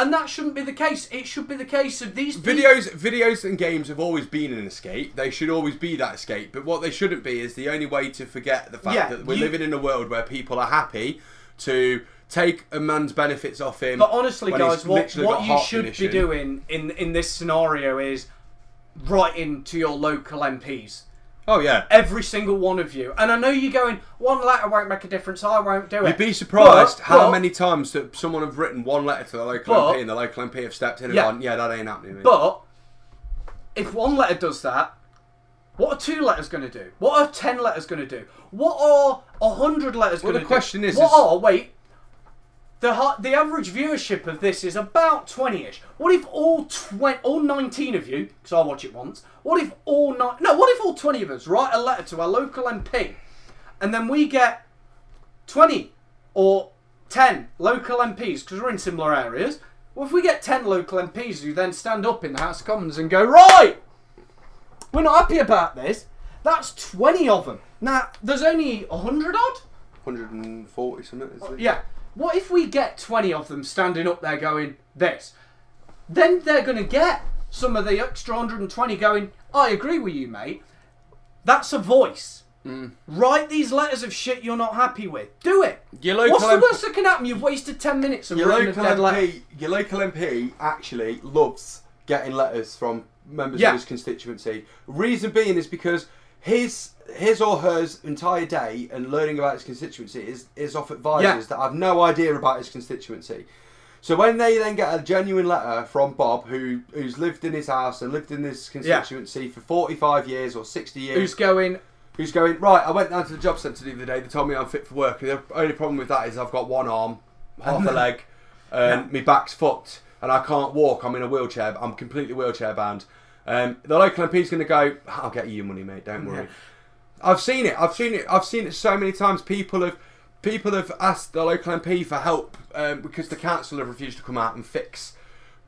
And that shouldn't be the case. It should be the case of these people- Videos, videos, and games have always been an escape. They should always be that escape. But what they shouldn't be is the only way to forget the fact Yeah, that we're you- living in a world where people are happy to take a man's benefits off him. But honestly, guys, what, what you should condition. be doing in in this scenario is writing to your local MPs. Oh yeah. Every single one of you. And I know you're going, one letter won't make a difference, I won't do it. You'd be surprised But- how but- many times that someone have written one letter to the local But- MP and the local MP have stepped in and Yeah. gone, yeah, that ain't happening. mate." But if one letter does that, what are two letters going to do? What are ten letters going to do? What are a hundred letters Well, going to the do? question is- what is- are wait? The the average viewership of this is about twenty-ish. What if all twenty, all nineteen of you, because I watch it once. What if all nine? No, what if all twenty of us write a letter to our local MP, and then we get twenty or ten local MPs because we're in similar areas. Well, if we get ten local MPs who then stand up in the House of Commons and go, right, we're not happy about this. That's twenty of them. Now, there's only hundred odd. 140 something. Is it? Yeah. What if we get 20 of them standing up there going this? Then they're going to get some of the extra 120 going, I agree with you, mate. That's a voice. Mm. Write these letters of shit you're not happy with. Do it. Your local What's the MP worst that can happen? You've wasted 10 minutes of Your local letter. MP, your local MP actually loves getting letters from members Yeah. of his constituency. Reason being is because his his or hers entire day and learning about his constituency is is off advisors Yeah. that have no idea about his constituency. So when they then get a genuine letter from Bob, who who's lived in his house and lived in this constituency for forty five years or sixty years, Who's going, who's going right. I went down to the job centre the other day. They told me I'm fit for work. And the only problem with that is I've got one arm, (laughs) half a leg, and my back's fucked, and I can't walk. I'm in a wheelchair. I'm completely wheelchair bound. Um, the local MP's going to go. I'll get you your money, mate. Don't worry. Yeah. I've seen it. I've seen it. I've seen it so many times. People have people have asked the local MP for help um, because the council have refused to come out and fix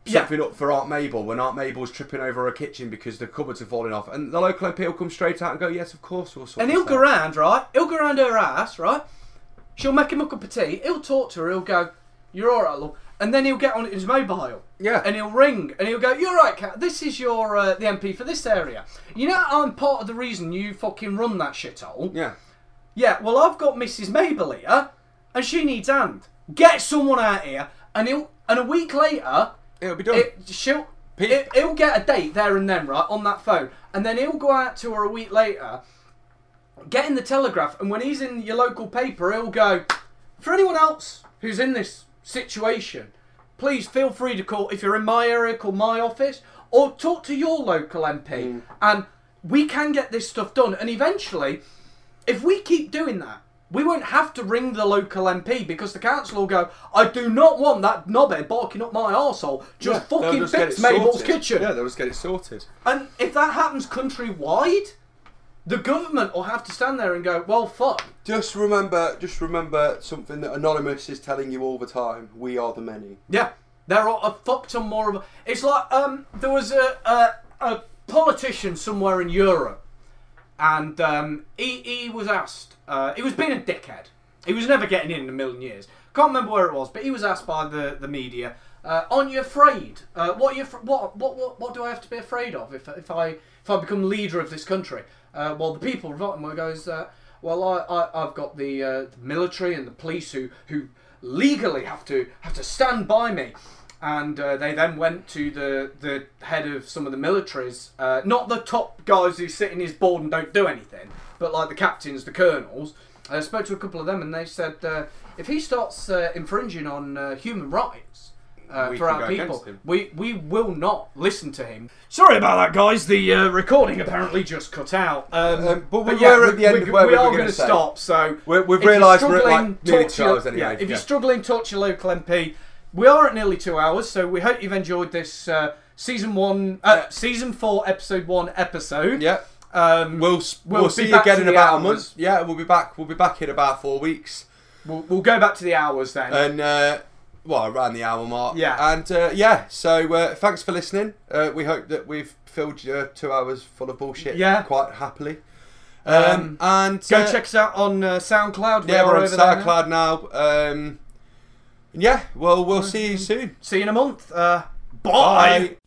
Yeah. something up for Aunt Mabel when Aunt Mabel's tripping over her kitchen because the cupboards are falling off, and the local MP will come straight out and go, "Yes, of course we'll sort." And he'll go out." round, right? He'll go round her ass, right? She'll make him a cup of tea. He'll talk to her. He'll go, "You're all right, love." And then he'll get on his mobile. Yeah. And he'll ring and he'll go, "You're right, Cat. This is your uh, the MP for this area. You know, I'm part of the reason you fucking run that shithole. Yeah. Yeah. Well, I've got Mrs. Mabel here, and she needs hand. Get someone out here." And he'll and a week later, It'll be done. it, she'll, it, he'll get a date there and then, right, on that phone. And then he'll go out to her a week later, get in the Telegraph, and when he's in your local paper, he'll go, for anyone else who's in this situation, please feel free to call, if you're in my area, call my office, or talk to your local MP. Mm. And we can get this stuff done. And eventually, if we keep doing that, we won't have to ring the local MP because the council will go, I do not want that knobhead barking up my arsehole. Just They'll fucking just fix Mabel's sorted. kitchen. Yeah, they'll just get it sorted. And if that happens countrywide, the government will have to stand there and go, well, fuck. Just remember, just remember something that Anonymous is telling you all the time. We are the many. Yeah, there are a fuck ton more of. It's like um, there was a, a a politician somewhere in Europe, and um, he he was asked. Uh, he was being a dickhead. He was never getting in in a million years. Can't remember where it was, but he was asked by the the media. Uh, aren't you afraid? Uh, what, are you, what, what, what, what do I have to be afraid of if, if I if I become leader of this country? Uh, well, the people voting were goes. Uh, well, I, I I've got the, uh, the military and the police who who legally have to have to stand by me. And uh, they then went to the, the head of some of the militaries, uh, not the top guys who sit in his board and don't do anything, but like the captains, the colonels. I spoke to a couple of them, and they said uh, if he starts infringing on human rights uh, We for our people, we we will not listen to him. Sorry about that, guys. The uh, recording apparently just cut out. Um, Um, but we yeah, were at the end we, of where we we are going to stop. So We're- we've realised we're at, like, nearly two hours anyway, Yeah, if yeah. you're struggling, talk to your local MP. We are at nearly two hours, so we hope you've enjoyed this uh, season one, uh, season four, episode one episode. Yeah. Um, We'll We'll we'll, see you again in about a month. Yeah, we'll be back. We'll be back in about four weeks. we'll, we'll go back to the hours then. And uh, well, around the hour mark. Yeah. And uh, yeah, so uh, thanks for listening. Uh, we hope that we've filled your two hours full of bullshit. Yeah. Quite happily. Um, Um, and go uh, check us out on uh, SoundCloud. Yeah, are we're on over there now. SoundCloud now. Um, yeah, well, we'll see you soon. See you in a month. Uh, Bye.